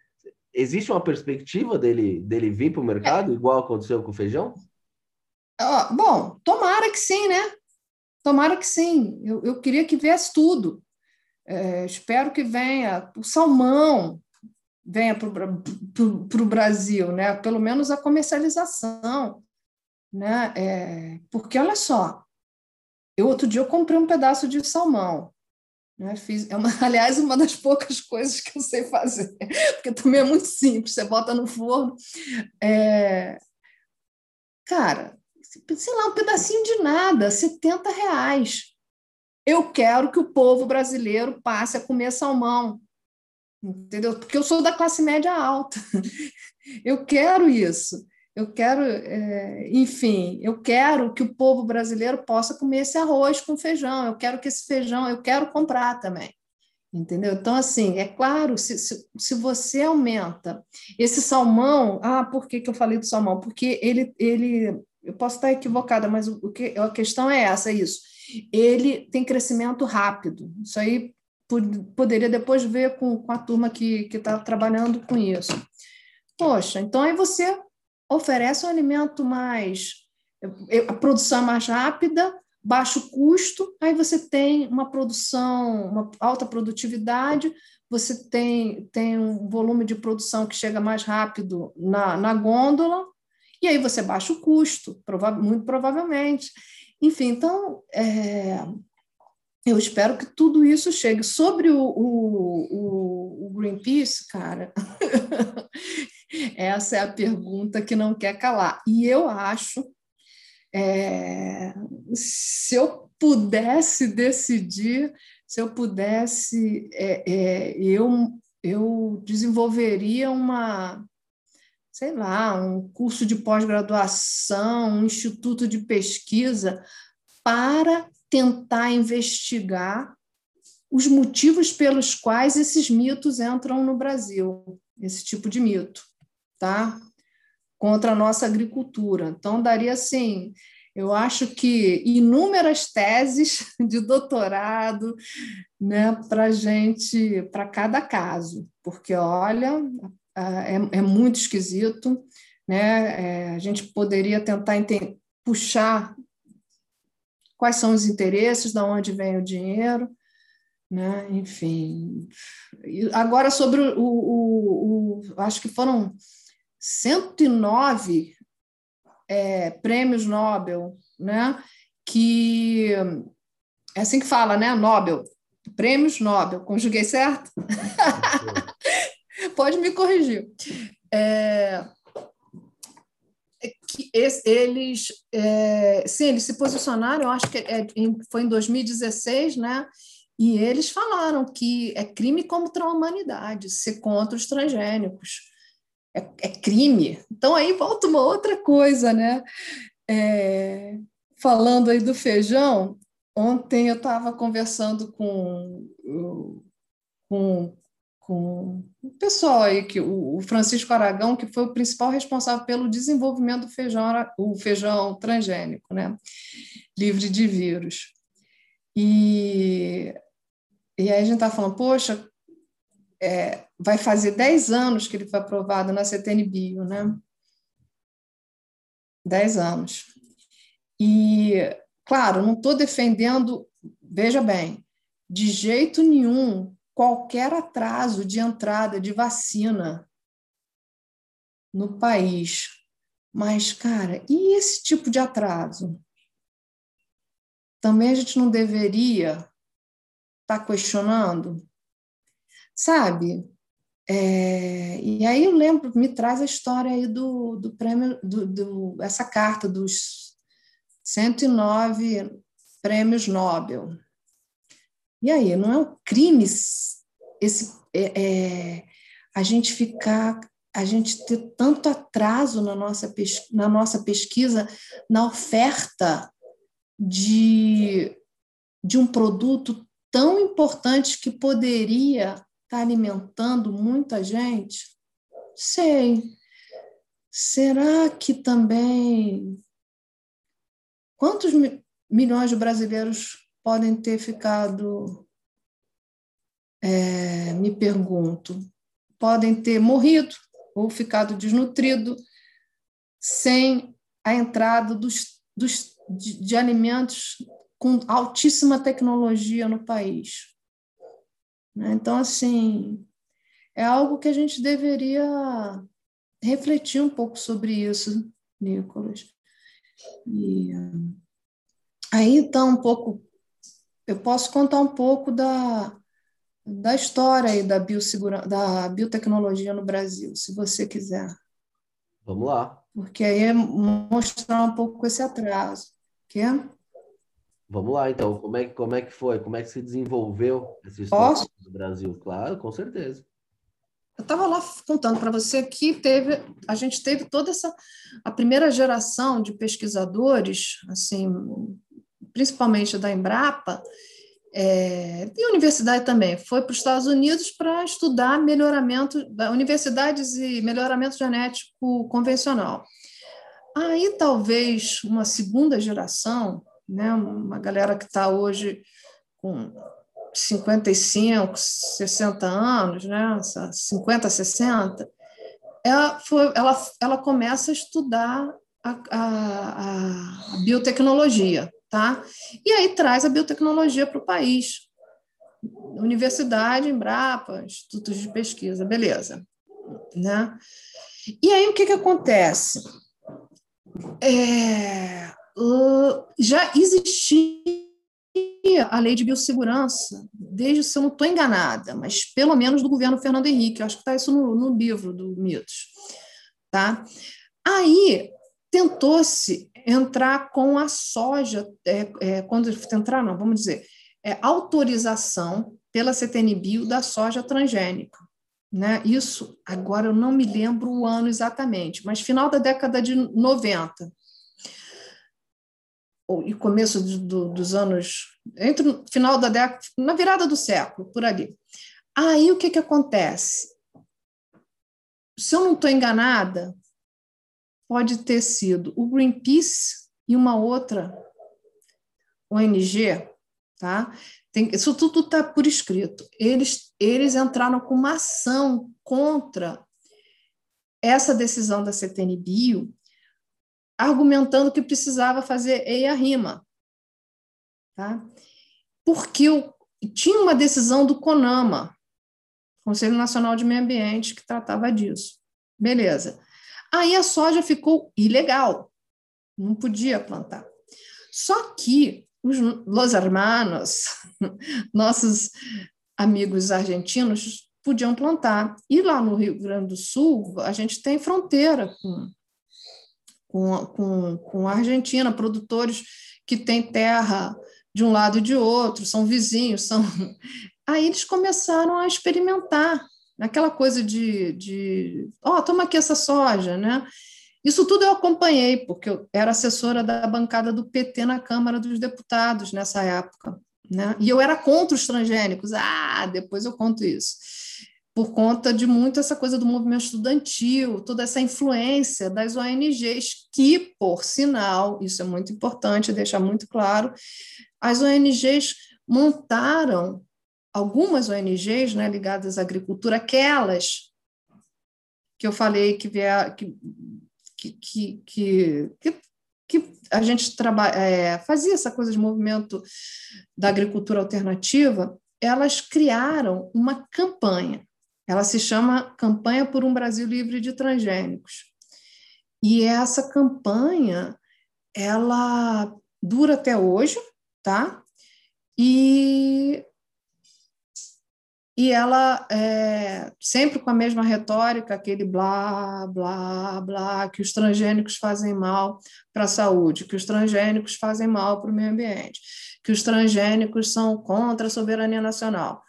Existe uma perspectiva dele, dele vir para o mercado, é. igual aconteceu com o feijão? Oh, bom, tomara que sim, né? Tomara que sim. Eu, eu queria que viesse tudo. É, espero que venha o salmão, venha para o Brasil, né? pelo menos a comercialização. Né? É, porque, olha só, eu outro dia eu comprei um pedaço de salmão. Né? Fiz, é uma, aliás, uma das poucas coisas que eu sei fazer, porque também é muito simples, você bota no forno. É, cara, sei lá, um pedacinho de nada, 70 reais. Eu quero que o povo brasileiro passe a comer salmão entendeu? Porque eu sou da classe média alta. Eu quero isso. Eu quero, é, enfim, eu quero que o povo brasileiro possa comer esse arroz com feijão. Eu quero que esse feijão, eu quero comprar também. Entendeu? Então, assim, é claro, se, se, se você aumenta esse salmão, ah, por que, que eu falei do salmão? Porque ele, ele eu posso estar equivocada, mas o, o que, a questão é essa, é isso. Ele tem crescimento rápido. Isso aí poderia depois ver com, com a turma que está trabalhando com isso. Poxa, então aí você oferece um alimento mais. A produção é mais rápida, baixo custo, aí você tem uma produção, uma alta produtividade, você tem, tem um volume de produção que chega mais rápido na, na gôndola, e aí você baixa o custo, prova muito provavelmente. Enfim, então, é, eu espero que tudo isso chegue. Sobre o, o, o Greenpeace, cara, essa é a pergunta que não quer calar. E eu acho, é, se eu pudesse decidir, se eu pudesse, é, é, eu, eu desenvolveria uma, sei lá, um curso de pós-graduação, um instituto de pesquisa para tentar investigar os motivos pelos quais esses mitos entram no Brasil, esse tipo de mito, tá? Contra a nossa agricultura. Então, daria assim, eu acho que inúmeras teses de doutorado né, para gente, para cada caso, porque olha, é, é muito esquisito, né? É, a gente poderia tentar puxar quais são os interesses, de onde vem o dinheiro, né? enfim. Agora, sobre o, o, o acho que foram 109 é, prêmios Nobel, né? que é assim que fala, né? Nobel, prêmios Nobel, conjuguei certo? Pode me corrigir. É, que eles, é, sim, eles se posicionaram, eu acho que é, foi em 2016, né? E eles falaram que é crime contra a humanidade ser contra os transgênicos. É, é crime. Então aí volta uma outra coisa, né? É, falando aí do feijão, ontem eu estava conversando com, com com o pessoal aí, que o Francisco Aragão, que foi o principal responsável pelo desenvolvimento do feijão, o feijão transgênico, né? livre de vírus. E, e aí a gente está falando, poxa, é, vai fazer 10 anos que ele foi aprovado na CTN Bio, né? 10 anos. E, claro, não estou defendendo, veja bem, de jeito nenhum qualquer atraso de entrada de vacina no país. Mas, cara, e esse tipo de atraso? Também a gente não deveria estar tá questionando? Sabe? É, e aí eu lembro, me traz a história aí do, do prêmio, do, do, essa carta dos 109 prêmios Nobel. E aí, não é um crime esse, é, é, a gente ficar, a gente ter tanto atraso na nossa, na nossa pesquisa, na oferta de, de um produto tão importante que poderia está alimentando muita gente? Sei. Será que também. Quantos milhões de brasileiros podem ter ficado, é, me pergunto, podem ter morrido ou ficado desnutrido sem a entrada dos, dos, de, de alimentos com altíssima tecnologia no país. Né? Então, assim, é algo que a gente deveria refletir um pouco sobre isso, Nicolas. E aí então um pouco, eu posso contar um pouco da, da história aí da, biosegura, da biotecnologia no Brasil, se você quiser. Vamos lá. Porque aí é mostrar um pouco esse atraso. Quer? Vamos lá, então. Como é, como é que foi? Como é que se desenvolveu essa história Posso? do Brasil? Claro, com certeza. Eu estava lá contando para você que teve, a gente teve toda essa a primeira geração de pesquisadores, assim, principalmente da Embrapa, é, e a universidade também, foi para os Estados Unidos para estudar melhoramento, da universidades e melhoramento genético convencional. Aí talvez uma segunda geração, né, uma galera que está hoje com 55, 60 anos, né, 50, 60, ela, foi, ela, ela começa a estudar a, a, a biotecnologia, tá? E aí traz a biotecnologia para o país. Universidade, Embrapa, institutos de pesquisa, beleza. Né? E aí o que, que acontece? É, já existia a lei de biossegurança, desde, se eu não estou enganada, mas pelo menos do governo Fernando Henrique, eu acho que está isso no, no livro do Mitos. Tá? Aí tentou-se entrar com a soja, é, é, quando entrar, não, vamos dizer, é, autorização pela CTN-Bio da soja transgênica. Né? Isso, agora eu não me lembro o ano exatamente, mas final da década de 90, e começo do, dos anos, entre final da década, na virada do século, por ali. Aí o que, que acontece? Se eu não estou enganada, pode ter sido o Greenpeace e uma outra ONG, tá? Tem, isso tudo está por escrito. Eles, eles entraram com uma ação contra essa decisão da CTN Bio argumentando que precisava fazer EIA-RIMA. Tá? Porque o, tinha uma decisão do CONAMA, Conselho Nacional de Meio Ambiente, que tratava disso. Beleza. Aí a soja ficou ilegal, não podia plantar. Só que os Los Hermanos, nossos amigos argentinos, podiam plantar. E lá no Rio Grande do Sul, a gente tem fronteira com com, com, com a Argentina, produtores que têm terra de um lado e de outro, são vizinhos, são. Aí eles começaram a experimentar aquela coisa de, de ó, oh, toma aqui essa soja, né? Isso tudo eu acompanhei, porque eu era assessora da bancada do PT na Câmara dos Deputados nessa época, né? E eu era contra os transgênicos. Ah, depois eu conto isso por conta de muito essa coisa do movimento estudantil, toda essa influência das ONGs, que, por sinal, isso é muito importante deixar muito claro, as ONGs montaram, algumas ONGs né, ligadas à agricultura, aquelas que eu falei que, vier, que, que, que, que, que a gente trabalha, é, fazia essa coisa de movimento da agricultura alternativa, elas criaram uma campanha ela se chama Campanha por um Brasil Livre de Transgênicos. E essa campanha, ela dura até hoje, tá? E, e ela é sempre com a mesma retórica, aquele blá, blá, blá, que os transgênicos fazem mal para a saúde, que os transgênicos fazem mal para o meio ambiente, que os transgênicos são contra a soberania nacional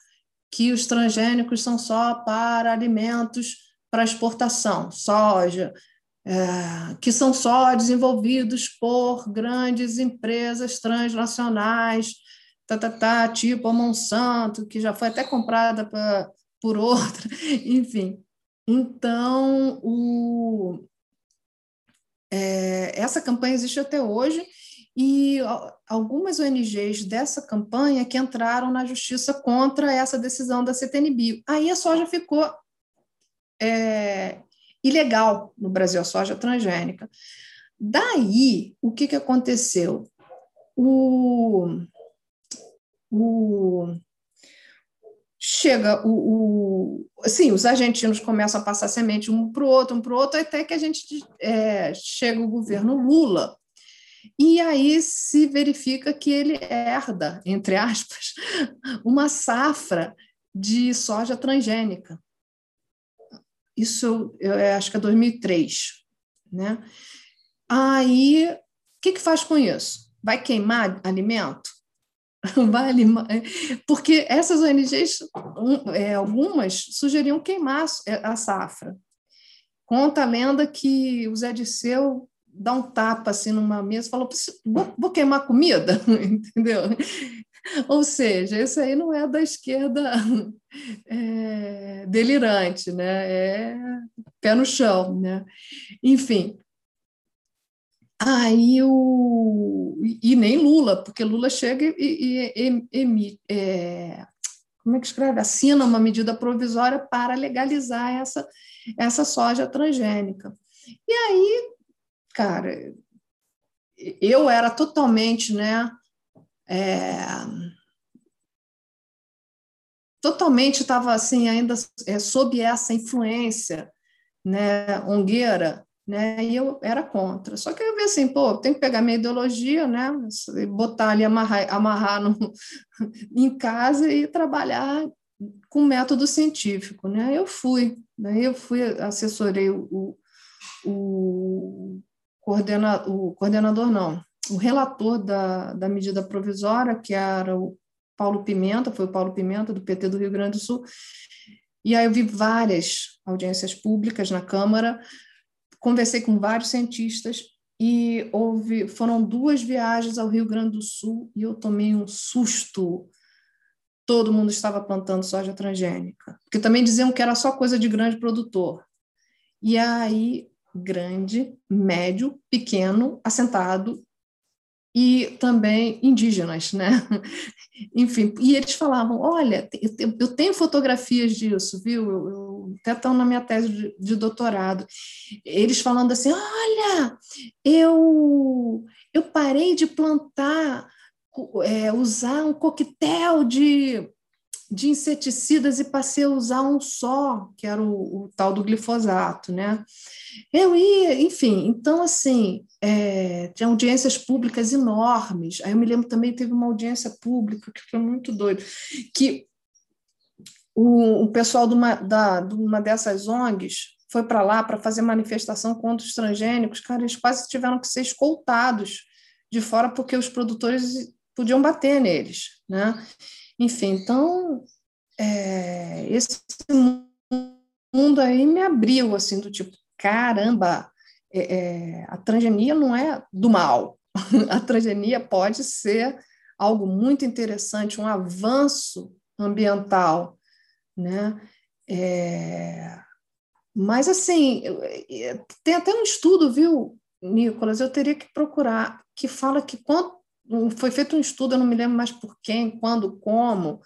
que os transgênicos são só para alimentos para exportação, soja, é, que são só desenvolvidos por grandes empresas transnacionais, tá, tá, tá, tipo a Monsanto, que já foi até comprada por outra, enfim. Então, o, é, essa campanha existe até hoje e algumas ONGs dessa campanha que entraram na justiça contra essa decisão da CTNBio. Aí a soja ficou é, ilegal no Brasil, a soja transgênica. Daí, o que, que aconteceu? O, o, chega o, o assim, os argentinos começam a passar semente um para o outro, um para o outro, até que a gente é, chega o governo Lula. E aí se verifica que ele herda, entre aspas, uma safra de soja transgênica. Isso eu, eu acho que é 2003, né? Aí, o que, que faz com isso? Vai queimar alimento? Vai Porque essas ONGs, é, algumas, sugeriam queimar a safra. Conta a lenda que o Zé Disseu dá um tapa assim numa mesa e falou: vou, vou queimar comida, entendeu? Ou seja, isso aí não é da esquerda é, delirante, né? É pé no chão, né? Enfim, Aí o. E nem Lula, porque Lula chega e, emite. É, como é que escreve? Assina uma medida provisória para legalizar essa, essa soja transgênica. E aí, cara, eu era totalmente, né? É, totalmente estava assim ainda é, sob essa influência né ongueira né? E eu era contra. Só que eu vi assim, pô, tem que pegar minha ideologia, né? Botar ali, amarrar, amarrar no, em casa e trabalhar com método científico, né? Eu fui, né? Eu fui, assessorei o, o, coordena, o coordenador, não, o relator da, da medida provisória, que era o Paulo Pimenta, foi o Paulo Pimenta, do PT do Rio Grande do Sul, e aí eu vi várias audiências públicas na Câmara, conversei com vários cientistas e houve, foram duas viagens ao Rio Grande do Sul e eu tomei um susto. Todo mundo estava plantando soja transgênica, porque também diziam que era só coisa de grande produtor. E aí, grande, médio, pequeno, assentado e também indígenas, né? Enfim, e eles falavam: olha, eu tenho fotografias disso, viu? Eu, eu até estão na minha tese de, de, doutorado. Eles falando assim: olha, eu, eu parei de plantar, é, usar um coquetel de de inseticidas e passei a usar um só, que era o, o tal do glifosato, né? Eu ia, enfim, então assim, é, tinha audiências públicas enormes. Aí eu me lembro também teve uma audiência pública que foi muito doido, que o, o pessoal de uma, da, de uma dessas ONGs foi para lá para fazer manifestação contra os transgênicos, cara, eles quase tiveram que ser escoltados de fora porque os produtores podiam bater neles, né? Enfim, então, é, esse mundo aí me abriu, assim, do tipo, caramba, é, é, a transgenia não é do mal, a transgenia pode ser algo muito interessante, um avanço ambiental, né? É, mas, assim, tem até um estudo, viu, Nicolas, eu teria que procurar, que fala que quanto foi feito um estudo, eu não me lembro mais por quem, quando, como,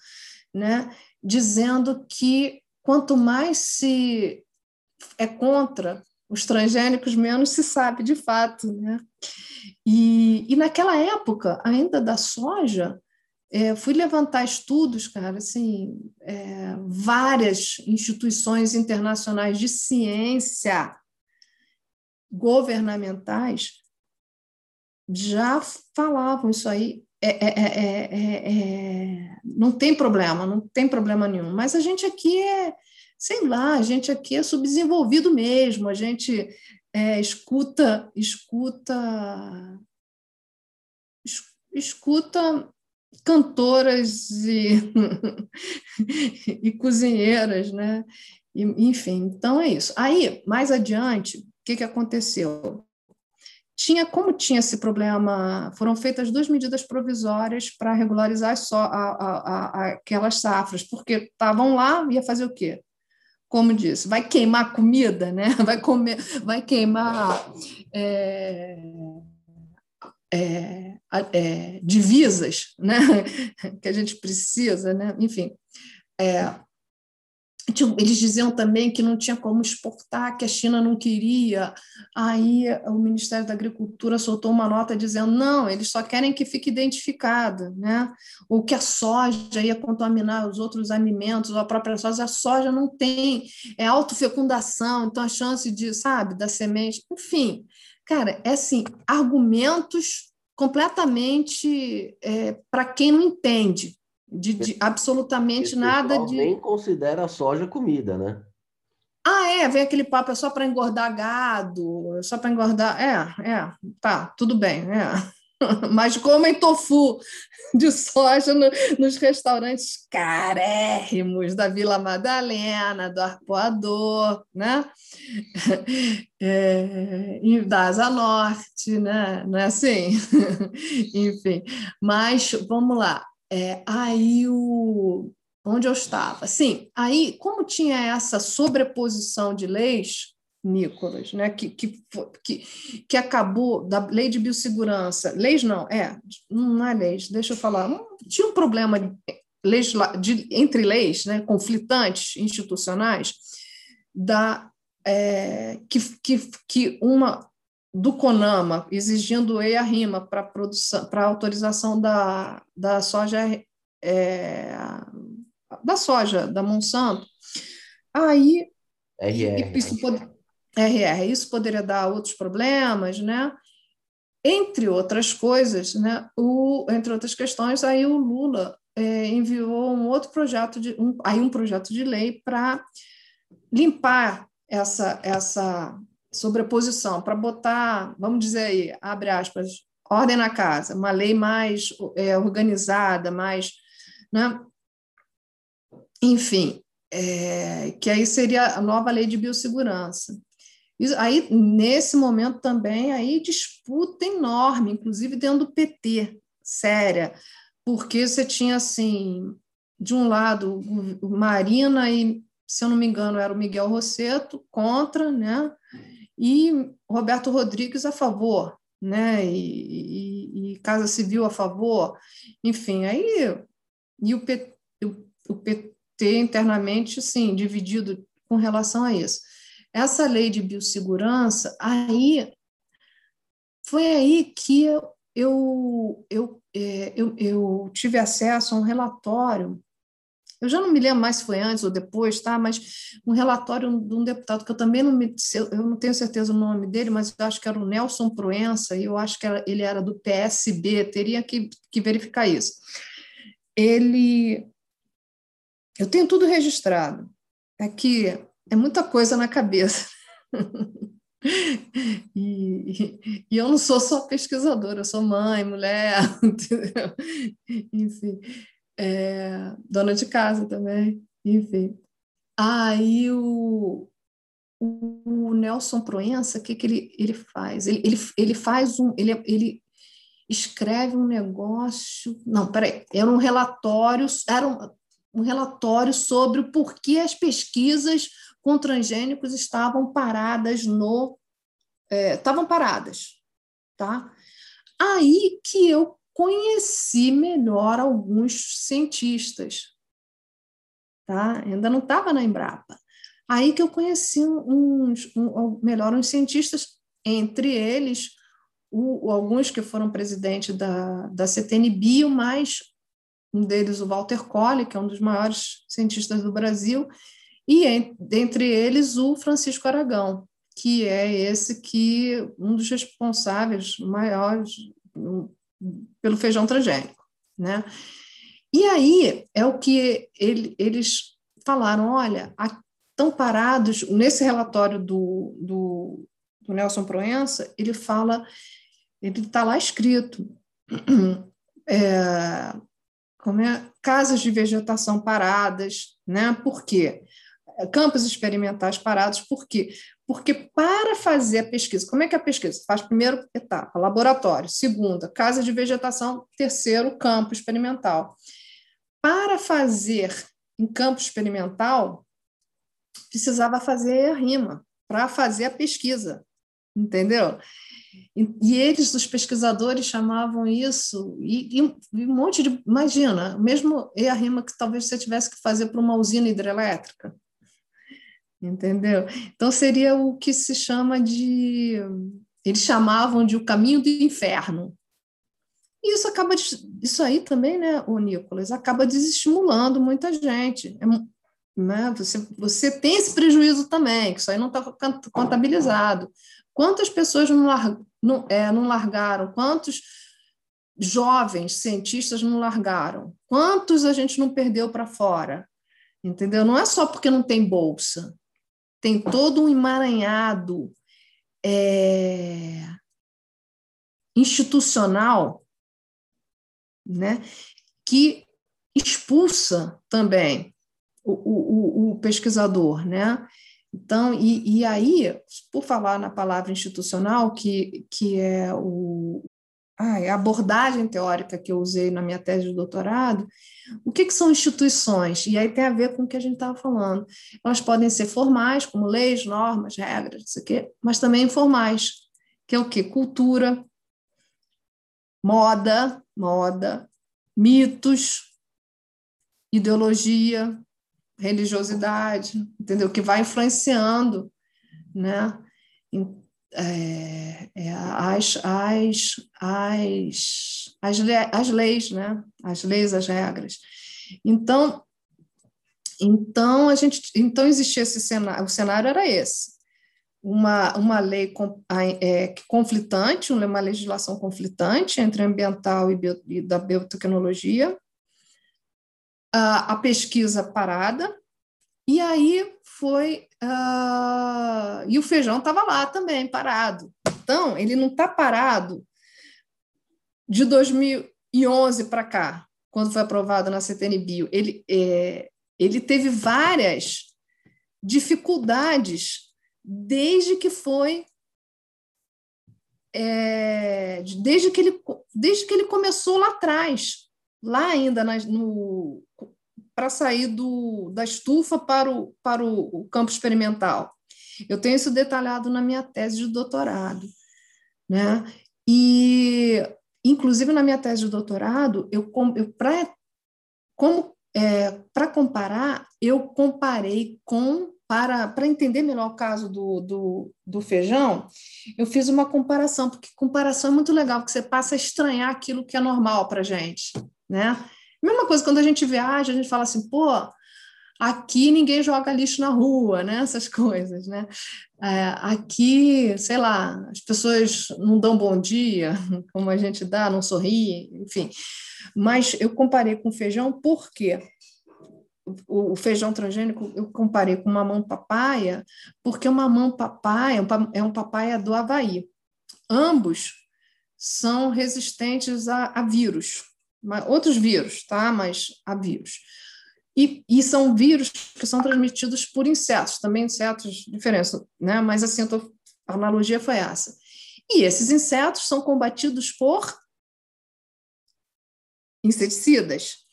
né, dizendo que quanto mais se é contra os transgênicos, menos se sabe de fato. Né? E, e naquela época, ainda da soja, é, fui levantar estudos, cara, assim, é, várias instituições internacionais de ciência governamentais já falavam isso aí. É, é, é, não tem problema, não tem problema nenhum. Mas a gente aqui é, sei lá, a gente aqui é subdesenvolvido mesmo, a gente escuta, escuta, escuta cantoras e, e cozinheiras, né? enfim, então é isso. Aí, mais adiante, o que, que aconteceu? Tinha como tinha esse problema, foram feitas duas medidas provisórias para regularizar só a, a, a, aquelas safras, porque estavam lá, ia fazer o quê? Como disse, vai queimar comida, né? vai, comer, vai queimar é, é, é, divisas né? que a gente precisa, né? enfim. É, eles diziam também que não tinha como exportar, que a China não queria. Aí o Ministério da Agricultura soltou uma nota dizendo: não, eles só querem que fique identificado, né? ou que a soja ia contaminar os outros alimentos, ou a própria soja. A soja não tem, é autofecundação, então a chance de, sabe, da semente. Enfim, cara, é assim: argumentos completamente é, para quem não entende de, de absolutamente nada de. Nem considera a soja comida, né? Ah, é, vem aquele papo, é só para engordar gado, é só para engordar. É, é, tá, tudo bem, é. Mas comem tofu de soja no, nos restaurantes carérrimos da Vila Madalena, do Arpoador, né? É, da Asa Norte, né? Não é assim? Enfim, mas vamos lá. É, aí o onde eu estava. Sim, aí como tinha essa sobreposição de leis, Nicolas, né, que, que, que, que acabou da lei de biossegurança, leis não, é, não é leis, deixa eu falar, tinha um problema de, de, entre leis, né, conflitantes institucionais, da, é, que, que, que uma do CONAMA exigindo EIA RIMA para produção para autorização da, da soja é, da soja da Monsanto aí RR, isso, pode, RR isso poderia dar outros problemas né? Entre outras coisas né o entre outras questões aí o Lula é, enviou um outro projeto de um, aí um projeto de lei para limpar essa essa sobreposição, para botar, vamos dizer aí, abre aspas, ordem na casa, uma lei mais é, organizada, mais. Né? Enfim, é, que aí seria a nova lei de biossegurança. Aí, nesse momento também, aí disputa enorme, inclusive dentro do PT, séria, porque você tinha, assim, de um lado, Marina e, se eu não me engano, era o Miguel Rosseto contra, né? E Roberto Rodrigues a favor, né? E, e, e Casa Civil a favor, enfim, aí e o PT, o, o PT internamente, sim, dividido com relação a isso. Essa lei de biossegurança, aí foi aí que eu, eu, eu, é, eu, eu tive acesso a um relatório eu já não me lembro mais se foi antes ou depois, tá? Mas um relatório de um deputado que eu também não me, eu não tenho certeza o nome dele, mas eu acho que era o Nelson Proença e eu acho que era, ele era do PSB, teria que, que verificar isso. Ele, eu tenho tudo registrado. É que é muita coisa na cabeça. E, e, eu não sou só pesquisadora, eu sou mãe, mulher, entendeu? enfim é, dona de casa também, enfim. Aí o, o Nelson Proença, o que, que ele, ele faz? Ele, ele, ele faz um. Ele, ele escreve um negócio. Não, peraí, era um relatório, era um, um relatório sobre o porquê as pesquisas com transgênicos estavam paradas no. É, estavam paradas. Tá? Aí que eu conheci melhor alguns cientistas. Tá? Ainda não estava na Embrapa. Aí que eu conheci uns, um, melhor uns cientistas, entre eles o, alguns que foram presidente da, da CTN Bio, mais um deles o Walter Colley, que é um dos maiores cientistas do Brasil, e entre eles o Francisco Aragão, que é esse que um dos responsáveis maiores pelo feijão transgênico, né? E aí é o que ele, eles falaram, olha, estão parados, nesse relatório do, do, do Nelson Proença, ele fala, ele está lá escrito, é, como é, casas de vegetação paradas, né? Por quê? Campos experimentais parados, por quê? Porque para fazer a pesquisa, como é que é a pesquisa? Faz primeiro etapa, laboratório, segunda, casa de vegetação, terceiro, campo experimental. Para fazer em campo experimental, precisava fazer a rima, para fazer a pesquisa, entendeu? E, eles, os pesquisadores, chamavam isso, e, e, um monte de. Imagina, mesmo e a rima que talvez você tivesse que fazer para uma usina hidrelétrica. Entendeu? Então, seria o que se chama de. Eles chamavam de o caminho do inferno. E isso acaba. Isso aí também, né, o Nicolas, acaba desestimulando muita gente. É, né? Você, você tem esse prejuízo também, que isso aí não está contabilizado. Quantas pessoas não, lar, não, é, não largaram? Quantos jovens cientistas não largaram? Quantos a gente não perdeu para fora? Entendeu? Não é só porque não tem bolsa. Tem todo um emaranhado é, institucional né, que expulsa também o, o, o pesquisador, né? Então, e, e aí, por falar na palavra institucional, que, que é o, é a abordagem teórica que eu usei na minha tese de doutorado, o que, que são instituições? E aí tem a ver com o que a gente estava falando. Elas podem ser formais, como leis, normas, regras, isso aqui, mas também informais, que é o quê? Cultura, moda, moda, mitos, ideologia, religiosidade, entendeu? Que vai influenciando, né? É, é, as, as, as, as, as leis, né? As leis, as regras. Então, então a gente, então existia esse cenário, o cenário era esse. Uma, uma lei é, conflitante, uma legislação conflitante entre ambiental e, bio, e da biotecnologia, a, a pesquisa parada, e aí foi. Uh, e o feijão estava lá também, parado. Então, ele não está parado de 2011 para cá, quando foi aprovado na CTN Bio. Ele, é, ele teve várias dificuldades desde que foi. É, desde, que ele, desde que ele começou lá atrás, lá ainda no, para sair do, da estufa para, o, para o, o campo experimental. Eu tenho isso detalhado na minha tese de doutorado. Né? E, inclusive, na minha tese de doutorado, eu, eu para como é, para comparar, eu comparei com para, para entender melhor o caso do, do, do, feijão, eu fiz uma comparação, porque comparação é muito legal, porque você passa a estranhar aquilo que é normal para a gente, né? Mesma coisa quando a gente viaja, a gente fala assim, pô, aqui ninguém joga lixo na rua, né? Essas coisas, né? É, aqui, sei lá, as pessoas não dão bom dia, como a gente dá, não sorri, enfim. Mas eu comparei com feijão porque o, feijão transgênico eu comparei com mamão papaya, porque o mamão papaya é um papaya do Havaí. Ambos são resistentes a, a vírus, outros vírus, tá? Mas há vírus. E, e, são vírus que são transmitidos por insetos, também insetos diferentes, né? Mas assim, tô, a analogia foi essa. E esses insetos são combatidos por inseticidas.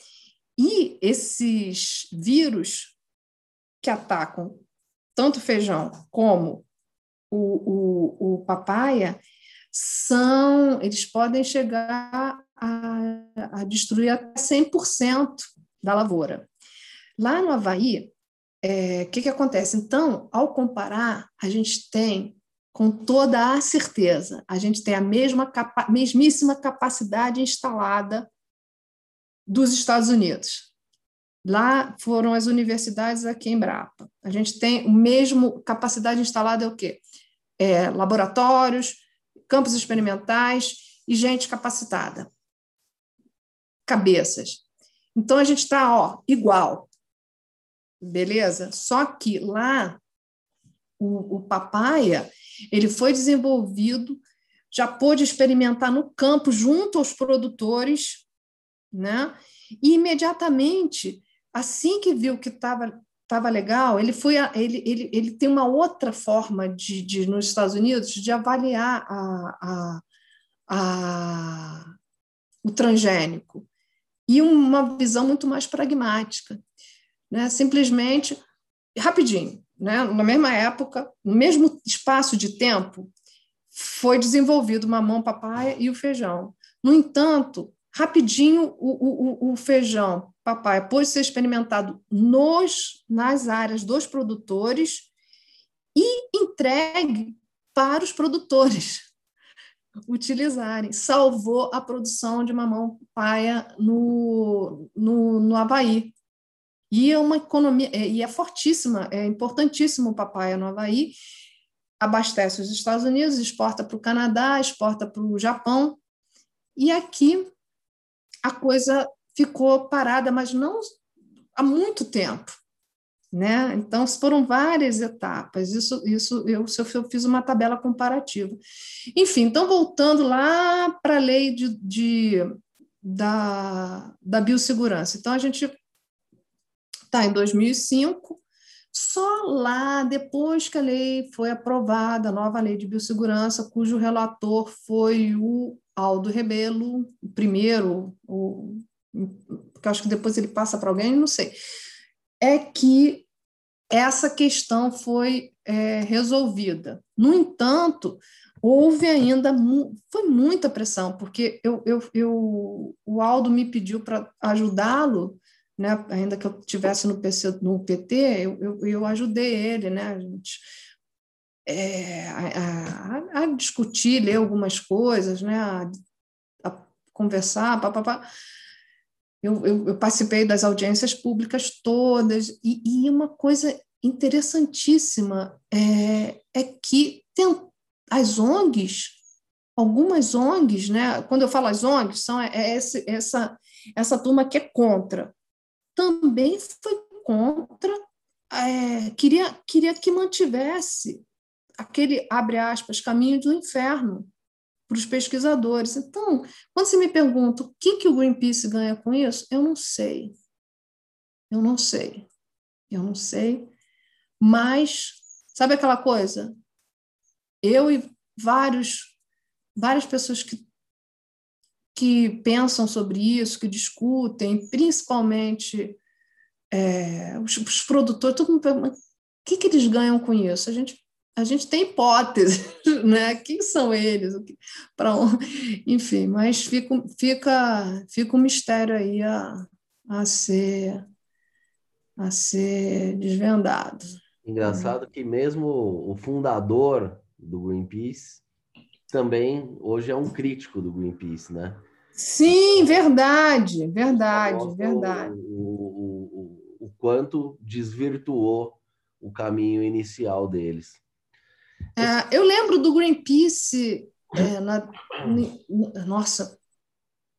E esses vírus que atacam tanto o feijão como o, o, o papaya são, eles podem chegar a, a destruir até 100% da lavoura. Lá no Havaí, o é, que, que acontece? Então, ao comparar, a gente tem, com toda a certeza, a gente tem a mesma capa mesmíssima capacidade instalada dos Estados Unidos. Lá foram as universidades aqui em Brapa. A gente tem o mesmo capacidade instalada é o quê? É, laboratórios, campos experimentais e gente capacitada cabeças. Então a gente está, igual. Beleza? Só que lá o, o papaya, ele foi desenvolvido, já pôde experimentar no campo junto aos produtores, né? E imediatamente, assim que viu que estava estava legal, ele foi a, ele, ele, ele tem uma outra forma de, de nos Estados Unidos de avaliar a, a, a, o transgênico e uma visão muito mais pragmática, né? Simplesmente rapidinho, né? Na mesma época, no mesmo espaço de tempo, foi desenvolvido o mamão papaya e o feijão. No entanto, rapidinho o, o, o feijão papai pôde ser experimentado nos, nas áreas dos produtores e entregue para os produtores utilizarem. Salvou a produção de mamão paia no, no, no Havaí. E é uma economia, é, e é fortíssima, é importantíssimo o papai no Havaí, abastece os Estados Unidos, exporta para o Canadá, exporta para o Japão, e aqui a coisa ficou parada, mas não há muito tempo. Né? Então, foram várias etapas. Isso, isso eu, eu fiz uma tabela comparativa. Enfim, então, voltando lá para a lei de, de, da, da biossegurança. Então, a gente está em 2005, só lá, depois que a lei foi aprovada, a nova lei de biossegurança, cujo relator foi o Aldo Rebelo, o primeiro, o porque acho que depois ele passa para alguém, não sei, é que essa questão foi é, resolvida. No entanto, houve ainda mu foi muita pressão, porque eu, eu, eu, o Aldo me pediu para ajudá-lo, né, ainda que eu tivesse no, PC, no PT, eu, eu, eu ajudei ele, né, a gente, é, a, a, a, discutir, ler algumas coisas, né, a, a conversar, papapá. Pá, pá. Eu, eu, eu participei das audiências públicas todas, e, e uma coisa interessantíssima é, é que tem, as ONGs, algumas ONGs, né, quando eu falo as ONGs, são é, é esse, essa, essa turma que é contra, também foi contra, é, queria, queria que mantivesse aquele, abre aspas, caminho do inferno, para os pesquisadores. Então, quando você me pergunta o que, que o Greenpeace ganha com isso, eu não sei. Eu não sei. Eu não sei. Mas, sabe aquela coisa? Eu e vários, várias pessoas que, que pensam sobre isso, que discutem, principalmente é, os, os, produtores, todo mundo pergunta, o que, que eles ganham com isso? A gente a gente tem hipóteses, né? Quem são eles? Para enfim, mas fica, fica, fica um mistério aí a, a ser a ser desvendado. Engraçado que mesmo o fundador do Greenpeace também hoje é um crítico do Greenpeace, né? Sim, verdade, verdade, verdade. O, o, o, o quanto desvirtuou o caminho inicial deles. É, eu lembro do Greenpeace, é, na, nossa,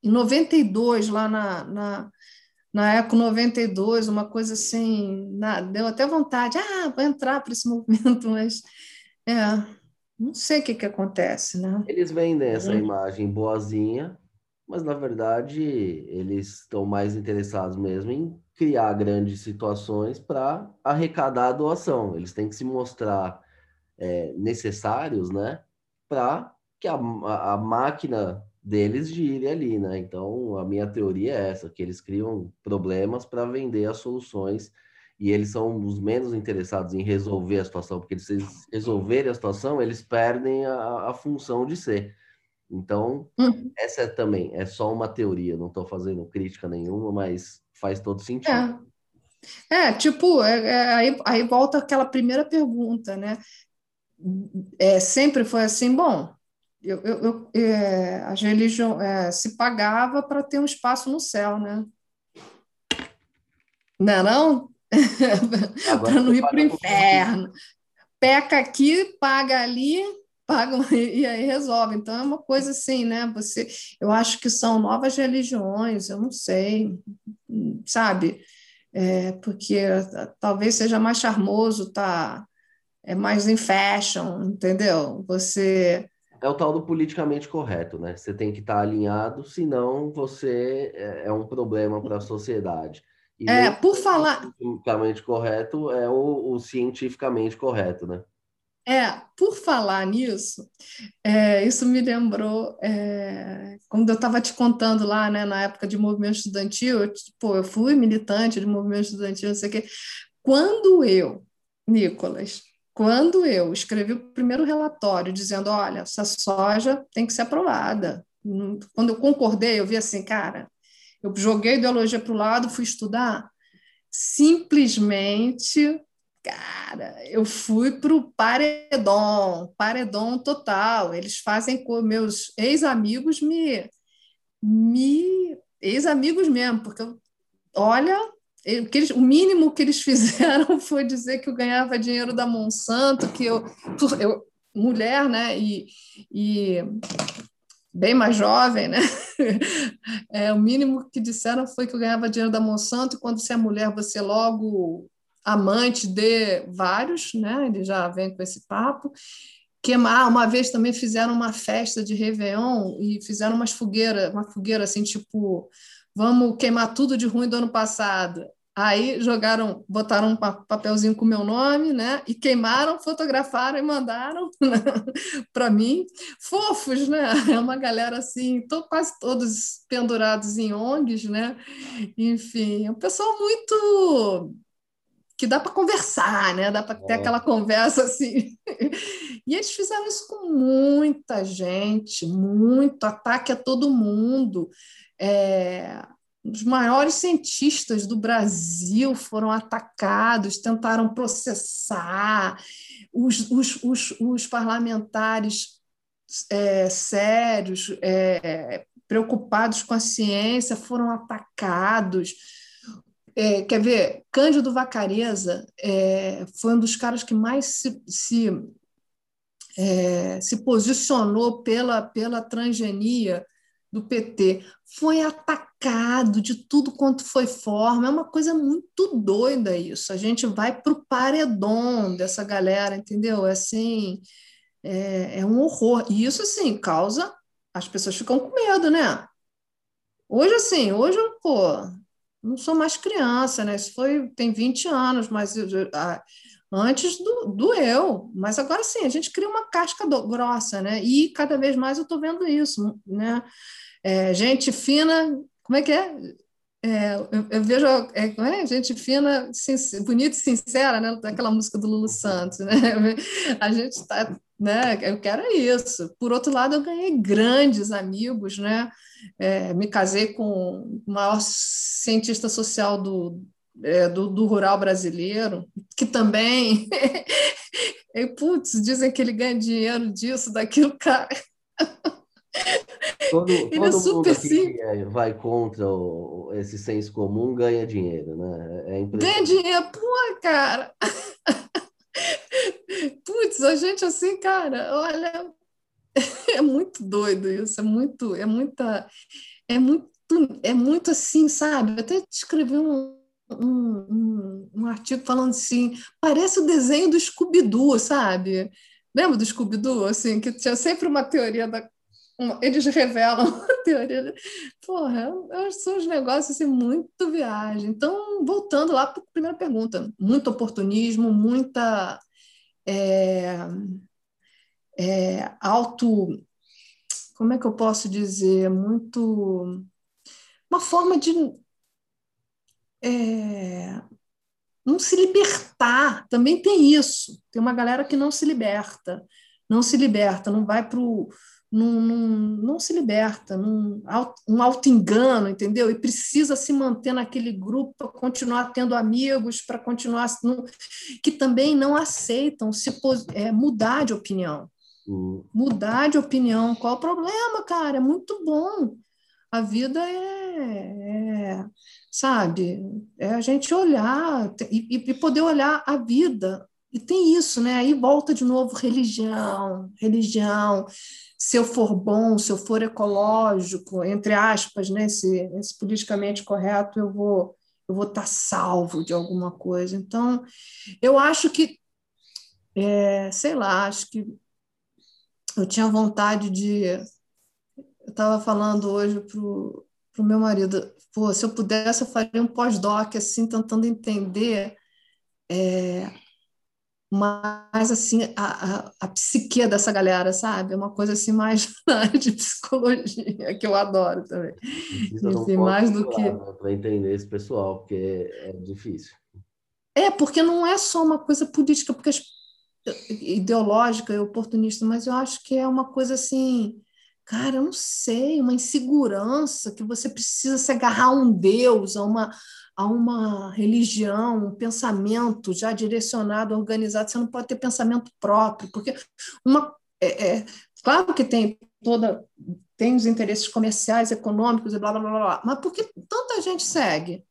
em 92, lá na, na, na Eco 92, uma coisa assim, na, deu até vontade, ah, vou entrar para esse movimento, mas é, não sei o que, que acontece, né? Eles vendem essa é. imagem boazinha, mas na verdade eles estão mais interessados mesmo em criar grandes situações para arrecadar a doação. Eles têm que se mostrar é, necessários, né, para que a, a, máquina deles gire ali, né? Então, a minha teoria é essa, que eles criam problemas para vender as soluções e eles são os menos interessados em resolver a situação, porque se eles resolverem a situação, eles perdem a, a função de ser. Então, hum. essa é também, é só uma teoria, não estou fazendo crítica nenhuma, mas faz todo sentido. É, é tipo, é, é, aí, aí volta aquela primeira pergunta, né? É, sempre foi assim, bom, eu, eu, eu é, a religião é, se pagava para ter um espaço no céu, né? Não é não? para não ir para o inferno. Peca aqui, paga ali, paga e aí resolve. Então é uma coisa assim, né? Você, eu acho que são novas religiões, eu não sei, sabe? É, porque talvez seja mais charmoso estar tá é mais em fashion, entendeu? Você. É o tal do politicamente correto, né? Você tem que estar alinhado, senão você é, é um problema para a sociedade. E é, por falar. O cientificamente correto é o, o, cientificamente correto, né? É, por falar nisso, é, isso me lembrou é, quando eu estava te contando lá, né, na época de movimento estudantil, eu, tipo, eu fui militante de movimento estudantil, não sei o quê. Quando eu, Nicolas, quando eu escrevi o primeiro relatório dizendo, olha, essa soja tem que ser aprovada, quando eu concordei, eu vi assim, cara, eu joguei a ideologia para o lado, fui estudar, simplesmente, cara, eu fui para o paredão, paredão total. Eles fazem com meus ex-amigos me, me ex-amigos mesmo, porque eu, olha, eles, o mínimo que eles fizeram foi dizer que eu ganhava dinheiro da Monsanto, que eu, eu mulher, né, e, e bem mais jovem, né? É, o mínimo que disseram foi que eu ganhava dinheiro da Monsanto, e quando você é mulher, você é logo amante de vários, né? Ele já vem com esse papo. Queimar, ah, uma vez também fizeram uma festa de Réveillon e fizeram umas fogueiras, uma fogueira assim, tipo, vamos queimar tudo de ruim do ano passado. Aí jogaram, botaram um papelzinho com meu nome, né? E queimaram, fotografaram e mandaram né? para mim. Fofos, né? É uma galera assim, tô quase todos pendurados em ONGs, né? Enfim, é um pessoal muito que dá para conversar, né? Dá para ter aquela conversa assim. E eles fizeram isso com muita gente, muito ataque a todo mundo. É, os maiores cientistas do Brasil foram atacados, tentaram processar, os, os, os, os parlamentares é, sérios, é, preocupados com a ciência, foram atacados. É, quer ver, Cândido Vacareza é, foi um dos caras que mais se, se, é, se posicionou pela, pela transgenia do PT foi atacado de tudo quanto foi forma. É uma coisa muito doida isso. A gente vai para o paredão dessa galera, entendeu? É assim, é, é, um horror. E isso, assim, causa. As pessoas ficam com medo, né? Hoje, assim, hoje, pô, não sou mais criança, né? Isso foi, tem 20 anos, mas eu, antes do, do eu. Mas agora sim, a gente cria uma casca do, grossa, né? E cada vez mais eu estou vendo isso, né? É, gente fina, como é que é? é eu, eu, vejo é, é, gente fina, bonita e sincera, né? Daquela música do Lulu Santos, né? A gente está, né? Eu quero isso. Por outro lado, eu ganhei grandes amigos, né? É, me casei com o maior cientista social do, é, do, do, rural brasileiro, que também. e, putz, dizem que ele ganha dinheiro disso, daquilo, cara. Todo, ele todo é mundo que vai contra o, esse senso comum ganha dinheiro, né? É ganha dinheiro, pô, cara! Putz, a gente assim, cara, olha, é muito doido isso, é muito, é muita, é muito, é muito assim, sabe? Eu até escrevi um, um, um, um artigo falando assim, parece o desenho do Scooby-Doo, sabe? Lembra do Scooby-Doo, assim, que tinha sempre uma teoria da eles revelam a teoria. Porra, são uns negócios assim, muito viagem. Então, voltando lá para a primeira pergunta, muito oportunismo, muita é, é, auto. Como é que eu posso dizer? Muito. Uma forma de. É, não se libertar, também tem isso. Tem uma galera que não se liberta, não se liberta, não vai para o não, não, não se liberta, um auto-engano, entendeu? E precisa se manter naquele grupo para continuar tendo amigos, para continuar. Que também não aceitam se é, mudar de opinião. Uhum. Mudar de opinião. Qual o problema, cara? É muito bom. A vida é, é sabe, é a gente olhar e, e poder olhar a vida. E tem isso, né? Aí volta de novo religião, religião se eu for bom, se eu for ecológico, entre aspas, né, se, se politicamente correto, eu vou eu vou estar salvo de alguma coisa. Então, eu acho que, é, sei lá, acho que eu tinha vontade de. Eu estava falando hoje para o meu marido, pô, se eu pudesse, eu faria um pós-doc, assim, tentando entender é, mais, assim, a, a, a, psique dessa galera, sabe? É uma coisa, assim, mais de psicologia, que eu adoro também. Enfim, mais do que... Para entender esse pessoal, porque é difícil. É, porque não é só uma coisa política, porque ideológica e oportunista, mas eu acho que é uma coisa assim cara, eu não sei, uma insegurança que você precisa se agarrar a um Deus, a uma, a uma religião, um pensamento já direcionado, organizado. Você não pode ter pensamento próprio, porque uma, é, é claro que tem toda tem os interesses comerciais, econômicos e blá blá blá blá, mas por que tanta gente segue?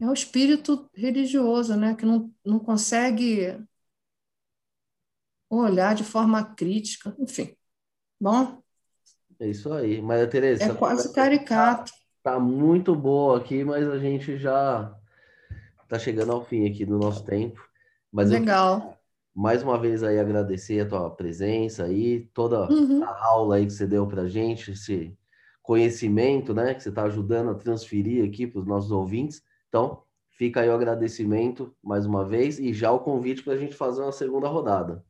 É o espírito religioso, né, que não, não consegue olhar de forma crítica, enfim. Bom? É isso aí. Maria Tereza. É quase caricato. Tá, tá muito boa aqui, mas a gente já tá chegando ao fim aqui do nosso tempo. Mas Legal. Eu, mais uma vez aí agradecer a tua presença aí, toda uhum. a aula aí que você deu pra gente, esse conhecimento, né, que você está ajudando a transferir aqui para os nossos ouvintes. Então, fica aí o agradecimento mais uma vez e já o convite para a gente fazer uma segunda rodada.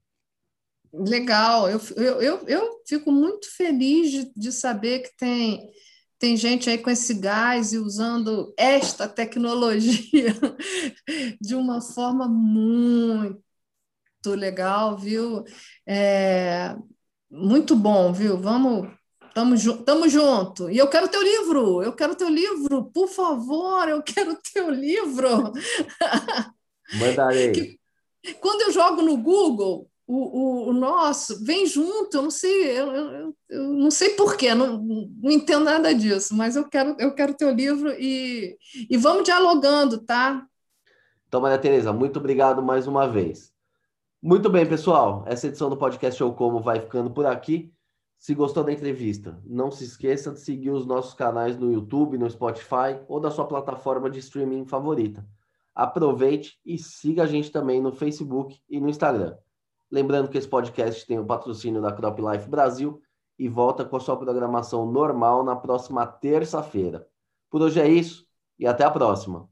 Legal, eu, eu, eu, eu fico muito feliz de, de saber que tem, tem gente aí com esse gás e usando esta tecnologia de uma forma muito legal, viu? É, muito bom, viu? Vamos, tamo, tamo junto. E eu quero teu livro, eu quero teu livro, por favor, eu quero teu livro. Mandarei. Que, quando eu jogo no Google, o, o, o, nosso vem junto, eu não sei, eu, eu, eu não sei porquê, não, não entendo nada disso, mas eu quero, eu quero teu livro e, e vamos dialogando, tá? Então, Maria Tereza, muito obrigado mais uma vez. Muito bem, pessoal. Essa edição do podcast Eu Como vai ficando por aqui. Se gostou da entrevista, não se esqueça de seguir os nossos canais no YouTube, no Spotify ou da sua plataforma de streaming favorita. Aproveite e siga a gente também no Facebook e no Instagram. Lembrando que esse podcast tem o patrocínio da Crop Life Brasil e volta com a sua programação normal na próxima terça-feira. Por hoje é isso e até a próxima.